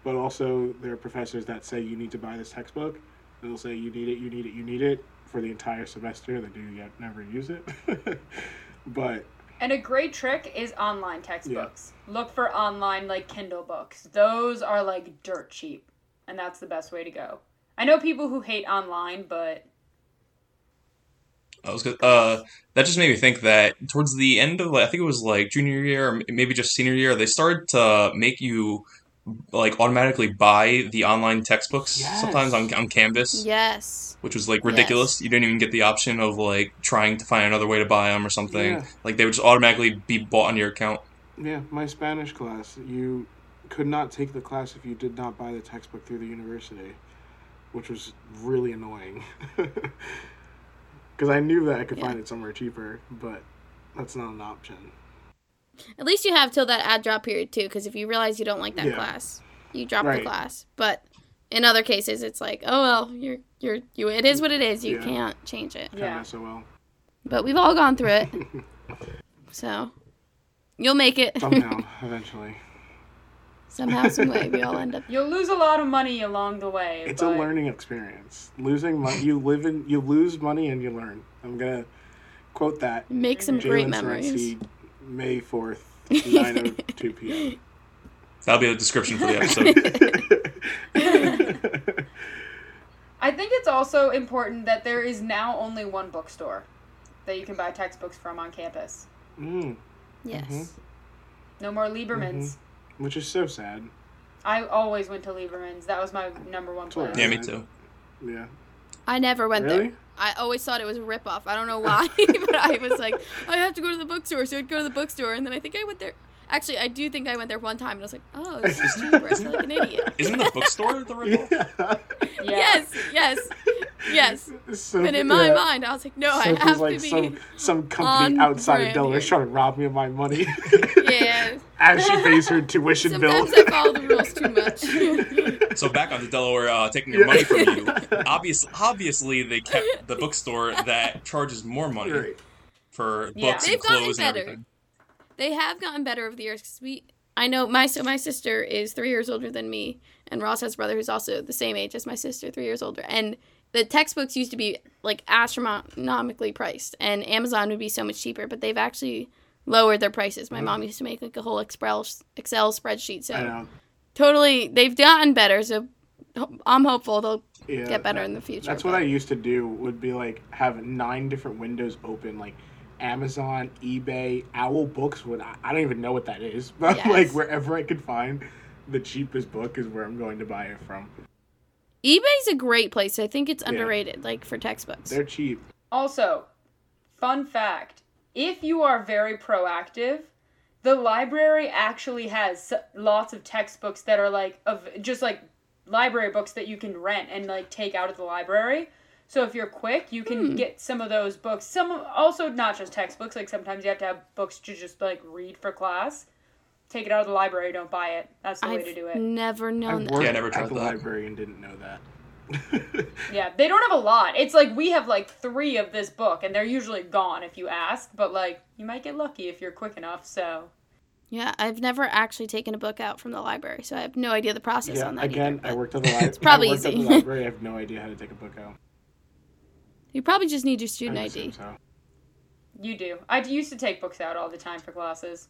Speaker 4: But also, there are professors that say you need to buy this textbook. They'll say you need it, you need it, you need it for the entire semester. They do yet never use it. but
Speaker 3: And a great trick is online textbooks. Look for online like Kindle books. Those are like dirt cheap, and that's the best way to go. I know people who hate online, but
Speaker 1: I was gonna, uh, that just made me think that towards the end of like, I think it was like junior year or maybe just senior year, they started to make you like automatically buy the online textbooks
Speaker 4: Yes.
Speaker 1: sometimes on on Canvas,
Speaker 2: Yes.
Speaker 1: which was like ridiculous. You didn't even get the option of like trying to find another way to buy them or something.
Speaker 4: Yeah.
Speaker 1: Like they would just automatically be bought on your account.
Speaker 4: Yeah, my Spanish class, you could not take the class if you did not buy the textbook through the university, which was really annoying. Because I knew that I could
Speaker 2: Yeah.
Speaker 4: find it somewhere cheaper, but that's not an option.
Speaker 2: At least you have till that add drop period too, because if you realize you don't like that
Speaker 4: Yeah.
Speaker 2: class, you drop
Speaker 4: Right.
Speaker 2: the class. But in other cases, it's like, oh well, you're you're you. It is what it is. You
Speaker 4: Yeah.
Speaker 2: can't change it.
Speaker 4: Kind
Speaker 3: yeah.
Speaker 4: of SOL.
Speaker 2: But we've all gone through it, so you'll make it
Speaker 4: Somehow, eventually.
Speaker 2: somehow, some way. We all end up.
Speaker 3: You'll lose a lot of money along the way.
Speaker 4: It's
Speaker 3: but
Speaker 4: a learning experience. Losing money, you live in, you lose money and you learn. I'm gonna quote that.
Speaker 2: Make some great
Speaker 4: Jalen
Speaker 2: memories.
Speaker 4: Serency, May fourth, nine oh two p.m.
Speaker 1: That'll be the description for the episode.
Speaker 3: I think it's also important that there is now only one bookstore that you can buy textbooks from on campus.
Speaker 4: mm,
Speaker 2: Yes.
Speaker 4: Mhm.
Speaker 3: No more Lieberman's.
Speaker 4: which is so sad.
Speaker 3: I always went to Lieberman's. That was my number one place.
Speaker 1: yeah, me too.
Speaker 4: Yeah.
Speaker 2: I never went
Speaker 4: Really?
Speaker 2: there. I always thought it was a ripoff. I don't know why, but I was like, I have to go to the bookstore, so I'd go to the bookstore, and then I think I went there. Actually, I do think I went there one time, and I was like, oh, this is cheaper. I feel like an idiot.
Speaker 1: Isn't the bookstore the ripoff?
Speaker 4: Yeah.
Speaker 3: Yeah.
Speaker 2: Yes, yes, yes.
Speaker 4: So,
Speaker 2: But in my
Speaker 4: yeah.
Speaker 2: mind, I was like, no, I have
Speaker 4: like
Speaker 2: to be.
Speaker 4: some some company
Speaker 2: on
Speaker 4: outside of Delaware trying to rob me of my money
Speaker 2: Yeah.
Speaker 4: as she pays her tuition bill.
Speaker 2: Sometimes I follow the rules too much.
Speaker 1: So back on to Delaware uh, taking your
Speaker 4: Yeah.
Speaker 1: money from you. Obvious, obviously, they kept the bookstore that charges more money
Speaker 4: Right.
Speaker 1: for
Speaker 3: Yeah.
Speaker 1: books
Speaker 2: They've
Speaker 1: and clothes and everything.
Speaker 2: They have gotten better over the years. we, I know my so my sister is three years older than me, and Ross has a brother who's also the same age as my sister, three years older. And the textbooks used to be like astronomically priced, and Amazon would be so much cheaper, but they've actually lowered their prices. My mom used to make like a whole Excel Excel spreadsheet, so
Speaker 4: I know.
Speaker 2: totally they've gotten better. So I'm hopeful they'll
Speaker 4: Yeah,
Speaker 2: get better
Speaker 4: that-
Speaker 2: in the future.
Speaker 4: That's what I used to do. Would be like have nine different windows open, like Amazon, eBay, Owl Books. Would I, I don't even know what that is, but
Speaker 2: Yes.
Speaker 4: like wherever I could find the cheapest book is where I'm going to buy it from.
Speaker 2: eBay's a great place. I think it's underrated, like for textbooks.
Speaker 4: They're cheap.
Speaker 3: Also, fun fact if you are very proactive, the library actually has lots of textbooks that are like of just like library books that you can rent and like take out of the library. So if you're quick, you can hmm. get some of those books. Some also not just textbooks. Like sometimes you have to have books to just like read for class. Take it out of the library. Don't buy it. That's the way to do it.
Speaker 2: never
Speaker 4: I
Speaker 2: known that.
Speaker 4: worked
Speaker 1: Yeah, I never
Speaker 4: at
Speaker 1: tried
Speaker 4: the
Speaker 1: that.
Speaker 4: library and didn't know that.
Speaker 3: Yeah, they don't have a lot. It's like we have like three of this book, and they're usually gone if you ask. But like you might get lucky if you're quick enough. So
Speaker 2: Yeah, I've never actually taken a book out from the library, so I have no idea the process
Speaker 4: yeah,
Speaker 2: on that.
Speaker 4: again,
Speaker 2: either,
Speaker 4: I worked at the library.
Speaker 2: it's probably
Speaker 4: I worked at
Speaker 2: easy.
Speaker 4: the library. I have no idea how to take a book out.
Speaker 2: You probably just need your student ID.
Speaker 4: so.
Speaker 3: you do. I used to take books out all the time for classes.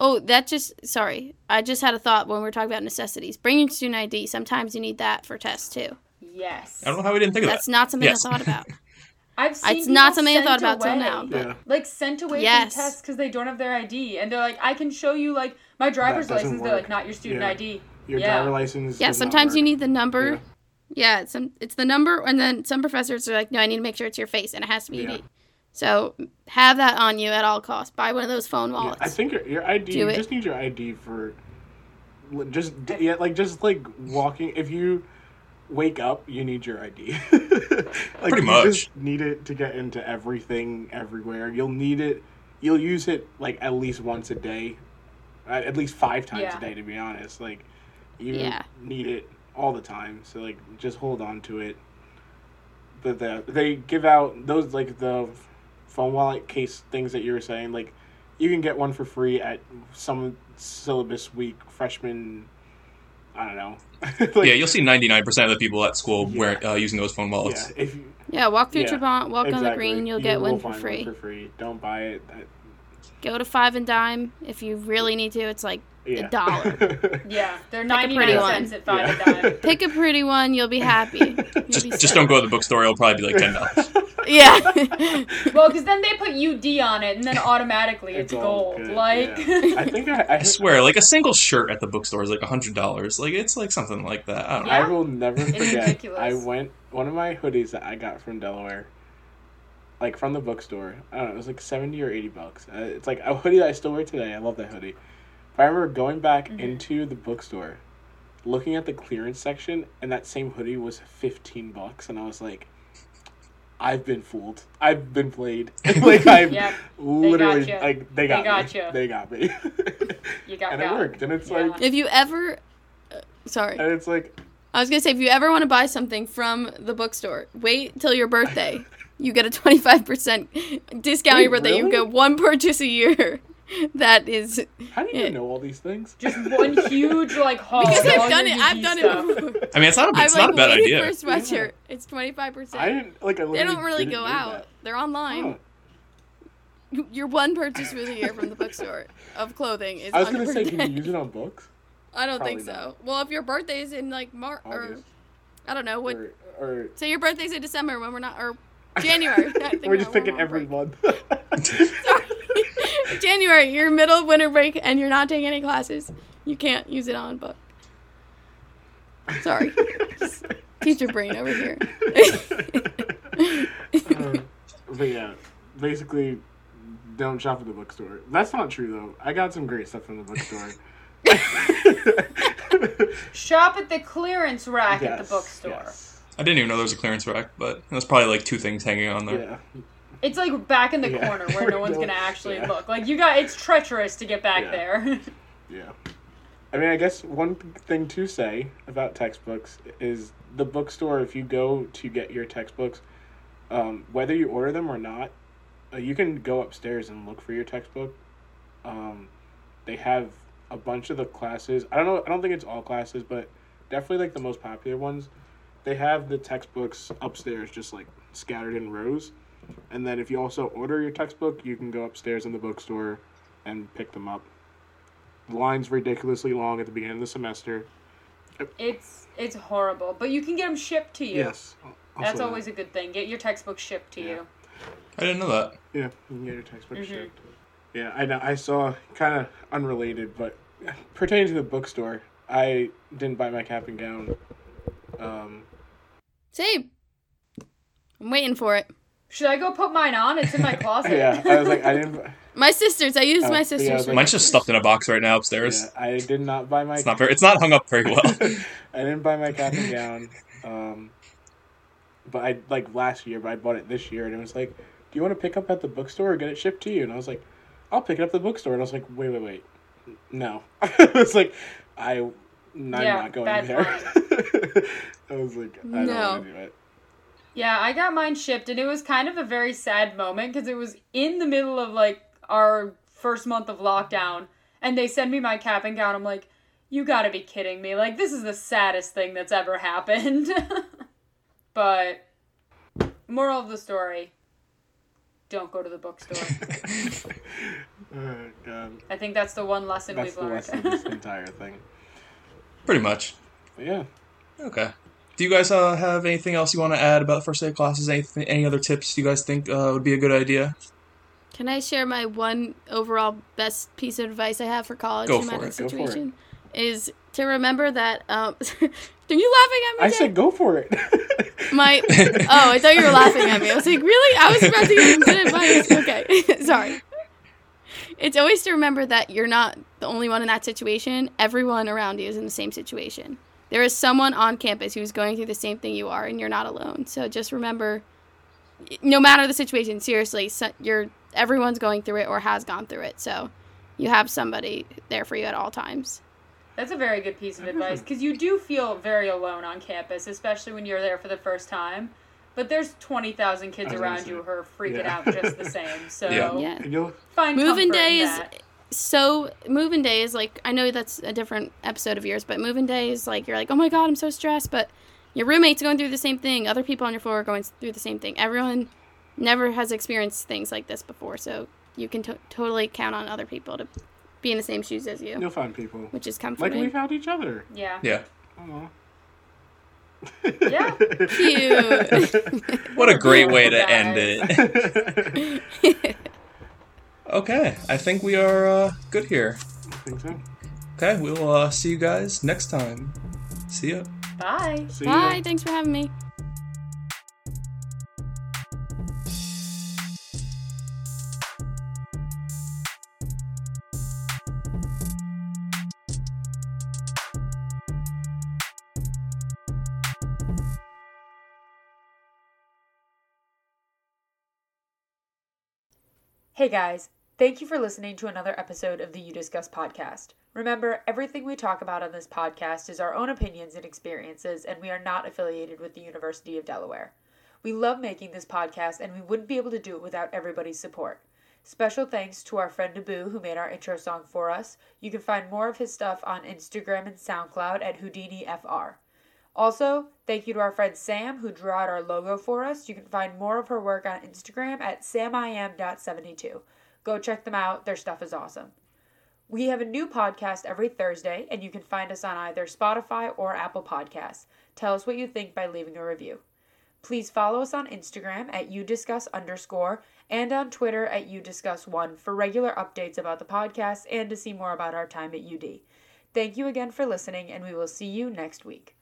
Speaker 2: Oh, that just sorry. I just had a thought when we were talking about necessities. Bringing student ID. Sometimes you need that for tests too.
Speaker 3: Yes.
Speaker 1: I don't know how we didn't think of
Speaker 2: That's
Speaker 1: that.
Speaker 2: That's not something
Speaker 1: Yes.
Speaker 2: I thought about.
Speaker 3: I've seen
Speaker 2: It's not
Speaker 3: people
Speaker 2: something I thought
Speaker 3: sent
Speaker 2: about till now, but-
Speaker 4: Yeah.
Speaker 3: Like sent away
Speaker 2: Yes.
Speaker 3: from tests because they don't have their ID, and they're like, "I can show you like my driver's
Speaker 4: doesn't
Speaker 3: license." They're like, "Not your student
Speaker 4: Yeah.
Speaker 3: ID."
Speaker 4: Your
Speaker 3: Yeah.
Speaker 4: driver license.
Speaker 2: Yeah,
Speaker 4: does not
Speaker 2: sometimes you need the number.
Speaker 4: Yeah.
Speaker 2: Yeah, it's some it's the number, and then some professors are like, no, I need to make sure it's your face, and it has to be
Speaker 4: Yeah.
Speaker 2: unique. So have that on you at all costs. Buy one of those phone
Speaker 4: Yeah,
Speaker 2: wallets.
Speaker 4: I think your, your ID.
Speaker 2: Do
Speaker 4: you
Speaker 2: it.
Speaker 4: just need your ID for, just yeah, like just like walking. If you wake up, you need your ID. like,
Speaker 1: Pretty
Speaker 4: you
Speaker 1: much.
Speaker 4: just need it to get into everything, everywhere. You'll need it. You'll use it like at least once a day, at least five times
Speaker 3: Yeah.
Speaker 4: a day. To be honest, like you
Speaker 2: Yeah.
Speaker 4: need it all the time. So like, just hold on to it. But the they give out those like the phone wallet case things that you were saying like you can get one for free at some syllabus week freshman i don't know like,
Speaker 1: yeah, you'll see 99% of the people at school
Speaker 4: Yeah.
Speaker 1: wear, uh, using those phone
Speaker 4: yeah
Speaker 1: wallets.
Speaker 4: if you
Speaker 2: yeah, walk through
Speaker 4: Yeah,
Speaker 2: Trabant, walk on the green, you'll
Speaker 4: You
Speaker 2: get one for
Speaker 4: find
Speaker 2: free.
Speaker 4: for free don't buy it That-
Speaker 2: Go to Five and Dime if you really need to. It's like
Speaker 4: yeah
Speaker 2: a dollar.
Speaker 3: Yeah, they're
Speaker 2: a
Speaker 3: ninety
Speaker 2: pretty
Speaker 3: nine
Speaker 2: one.
Speaker 3: cents at five
Speaker 4: Yeah.
Speaker 3: a dime.
Speaker 2: Pick a pretty one, you'll be happy. You'll
Speaker 1: Just,
Speaker 2: be
Speaker 1: just don't go to the bookstore. It'll probably be like $10.
Speaker 2: Yeah.
Speaker 3: Well, because then they put UD on it, and then automatically it's,
Speaker 4: all
Speaker 3: gold.
Speaker 4: good,
Speaker 3: Like,
Speaker 4: yeah. i think i, I,
Speaker 1: I swear, like a single shirt at the bookstore is like $100. Like, it's like something like that. I don't know.
Speaker 4: I will never
Speaker 3: It's
Speaker 4: forget.
Speaker 3: ridiculous.
Speaker 4: I went one of my hoodies that I got from Delaware, like from the bookstore. I don't know, it was like seventy or eighty bucks. Uh, it's like a hoodie that I still wear today. I love that hoodie. But I remember going back
Speaker 3: Mm-hmm.
Speaker 4: into the bookstore, looking at the clearance section, and that same hoodie was fifteen bucks, and I was like, I've been fooled. I've been played. like I've
Speaker 3: Yep,
Speaker 4: literally
Speaker 3: gotcha.
Speaker 4: like they got me.
Speaker 3: gotcha.
Speaker 4: They got me.
Speaker 3: you got
Speaker 4: and it worked. And it's
Speaker 3: Yeah.
Speaker 4: like
Speaker 2: if you ever, uh, sorry,
Speaker 4: and it's like
Speaker 2: I was gonna say if you ever want to buy something from the bookstore, wait till your birthday. You get a twenty five percent discount on your
Speaker 4: Wait,
Speaker 2: birthday. You get one purchase a year. That is
Speaker 4: how do you
Speaker 2: Yeah.
Speaker 4: know all these things?
Speaker 3: Just one huge like haul.
Speaker 2: because I've done
Speaker 3: your
Speaker 2: it. I've done
Speaker 3: stuff.
Speaker 2: it.
Speaker 1: I mean, it's not a,
Speaker 2: I've
Speaker 1: it's
Speaker 2: like
Speaker 1: not a bad idea.
Speaker 2: for a sweatshirt. It's twenty five percent.
Speaker 4: I
Speaker 2: percent.
Speaker 4: didn't like. I
Speaker 2: They don't really go out.
Speaker 4: that.
Speaker 2: They're online.
Speaker 4: Oh.
Speaker 2: Your one purchase for the year from the bookstore of clothing is
Speaker 4: I was gonna say, can you use it on books?
Speaker 2: I don't think so.
Speaker 4: not.
Speaker 2: Well, if your birthday is in like March or I don't know what.
Speaker 4: Or, or
Speaker 2: Say your birthday's in December when we're not or January.
Speaker 4: We're just
Speaker 2: we're
Speaker 4: picking
Speaker 2: on
Speaker 4: every
Speaker 2: break.
Speaker 4: month.
Speaker 2: Sorry. January, you're middle of winter break and you're not taking any classes. You can't use it on book. Sorry. Just your brain over here.
Speaker 4: Uh, but yeah, basically, don't shop at the bookstore. That's not true though. I got some great stuff from the bookstore.
Speaker 3: Shop at the clearance rack at the bookstore.
Speaker 4: yes.
Speaker 1: I didn't even know there was a clearance rack, but there's probably like two things hanging on there.
Speaker 4: Yeah.
Speaker 3: It's like back in the
Speaker 4: Yeah.
Speaker 3: corner where no one's gonna actually
Speaker 4: yeah.
Speaker 3: look. Like you got, it's treacherous to get back
Speaker 4: Yeah.
Speaker 3: there.
Speaker 4: Yeah. I mean, I guess one thing to say about textbooks is the bookstore, if you go to get your textbooks, um, whether you order them or not, uh, you can go upstairs and look for your textbook. Um, they have a bunch of the classes. I don't know. I don't think it's all classes, but definitely like the most popular ones. They have the textbooks upstairs, just like scattered in rows. And then if you also order your textbook, you can go upstairs in the bookstore and pick them up. The line's ridiculously long at the beginning of the semester.
Speaker 3: It's it's horrible, but you can get them shipped to you.
Speaker 4: Yes.
Speaker 3: That's
Speaker 4: Also
Speaker 3: always a good thing. Get your textbook shipped to
Speaker 4: Yeah.
Speaker 3: you.
Speaker 1: I didn't know that.
Speaker 4: Yeah, you can get your textbook
Speaker 3: Mhm.
Speaker 4: shipped. Yeah, I know. I saw kind of unrelated, but pertaining to the bookstore, I didn't buy my cap and gown. Um,
Speaker 2: Same. I'm waiting for it.
Speaker 3: Should I go put mine on? It's in my closet.
Speaker 4: yeah, I was like, I didn't.
Speaker 2: My sisters. I used
Speaker 4: Oh,
Speaker 2: my sisters.
Speaker 4: I was like-
Speaker 1: Mine's just stuffed in a box right now upstairs.
Speaker 4: Yeah, I did not buy my.
Speaker 1: It's not very. It's not hung up very well.
Speaker 4: I didn't buy my cap and gown. Um, but I like last year, but I bought it this year, and it was like, "Do you want to pick up at the bookstore or get it shipped to you?" And I was like, "I'll pick it up at the bookstore." And I was like, "Wait, wait, wait, no." it's like I, I'm
Speaker 3: Yeah,
Speaker 4: not going
Speaker 3: bad
Speaker 4: there. I was like, I
Speaker 2: No.
Speaker 4: do it.
Speaker 3: Yeah, I got mine shipped, and it was kind of a very sad moment because it was in the middle of like our first month of lockdown, and they send me my cap and gown. I'm like, you gotta be kidding me! Like this is the saddest thing that's ever happened. but moral of the story: don't go to the bookstore.
Speaker 4: Oh, God.
Speaker 3: I think that's the one lesson
Speaker 4: That's
Speaker 3: we've
Speaker 4: the
Speaker 3: learned.
Speaker 4: lesson of this entire thing.
Speaker 1: Pretty much.
Speaker 4: But yeah.
Speaker 1: Okay. Do you guys uh, have anything else you want to add about first day classes? Anything, any other tips you guys think uh, would be a good idea?
Speaker 2: Can I share my one overall best piece of advice I have for college
Speaker 1: Go
Speaker 2: no matter
Speaker 1: for
Speaker 2: the
Speaker 1: it,
Speaker 4: go for it.
Speaker 2: situation? Is to remember that. Um, are you laughing at me?
Speaker 4: I
Speaker 2: Jay?
Speaker 4: said go for it.
Speaker 2: my. Oh, I thought you were laughing at me. I was like, really? I was about to give him good advice. Okay, sorry. It's always to remember that you're not the only one in that situation. Everyone around you is in the same situation. There is someone on campus who's going through the same thing you are, and you're not alone. So just remember, no matter the situation, seriously, so- you're everyone's going through it or has gone through it. So you have somebody there for you at all times.
Speaker 3: That's a very good piece of mm-hmm. advice because you do feel very alone on campus, especially when you're there for the first time. But there's 20,000 kids
Speaker 4: I was gonna
Speaker 3: around you who are freaking
Speaker 4: Yeah.
Speaker 3: out just the same. So
Speaker 1: Yeah.
Speaker 2: Yeah.
Speaker 4: You'll
Speaker 3: find
Speaker 2: Moving
Speaker 3: comfort in
Speaker 2: day is
Speaker 3: that.
Speaker 2: So moving day is like I know that's a different episode of yours, but moving day is like you're like, oh my god, I'm so stressed, but your roommate's going through the same thing. Other people on your floor are going through the same thing. Everyone never has experienced things like this before, so you can to- totally count on other people to be in the same shoes as you,
Speaker 4: you'll find people.
Speaker 2: which is comforting.
Speaker 4: Like we found each other.
Speaker 3: Yeah.
Speaker 1: Yeah.
Speaker 4: Aw.
Speaker 3: Yeah.
Speaker 2: Cute.
Speaker 1: What a great way to end it. Okay, I think we are uh, good here.
Speaker 4: I think so.
Speaker 1: Okay, we'll uh, see you guys next time. See ya.
Speaker 3: Bye.
Speaker 4: See ya.
Speaker 2: Bye. Thanks for having me.
Speaker 3: Hey guys, thank you for listening to another episode of the You Discuss podcast. Remember, everything we talk about on this podcast is our own opinions and experiences, and we are not affiliated with the University of Delaware. We love making this podcast, and we wouldn't be able to do it without everybody's support. Special thanks to our friend Naboo who made our intro song for us. You can find more of his stuff on Instagram and SoundCloud at HoudiniFR. Also, thank you to our friend Sam who drew out our logo for us. You can find more of her work on Instagram at samim.72. Go check them out, their stuff is awesome. We have a new podcast every Thursday, and you can find us on either Spotify or Apple Podcasts. Tell us what you think by leaving a review. Please follow us on Instagram at youdiscuss underscore and on Twitter at youdiscuss1 for regular updates about the podcast and to see more about our time at UD. Thank you again for listening, and we will see you next week.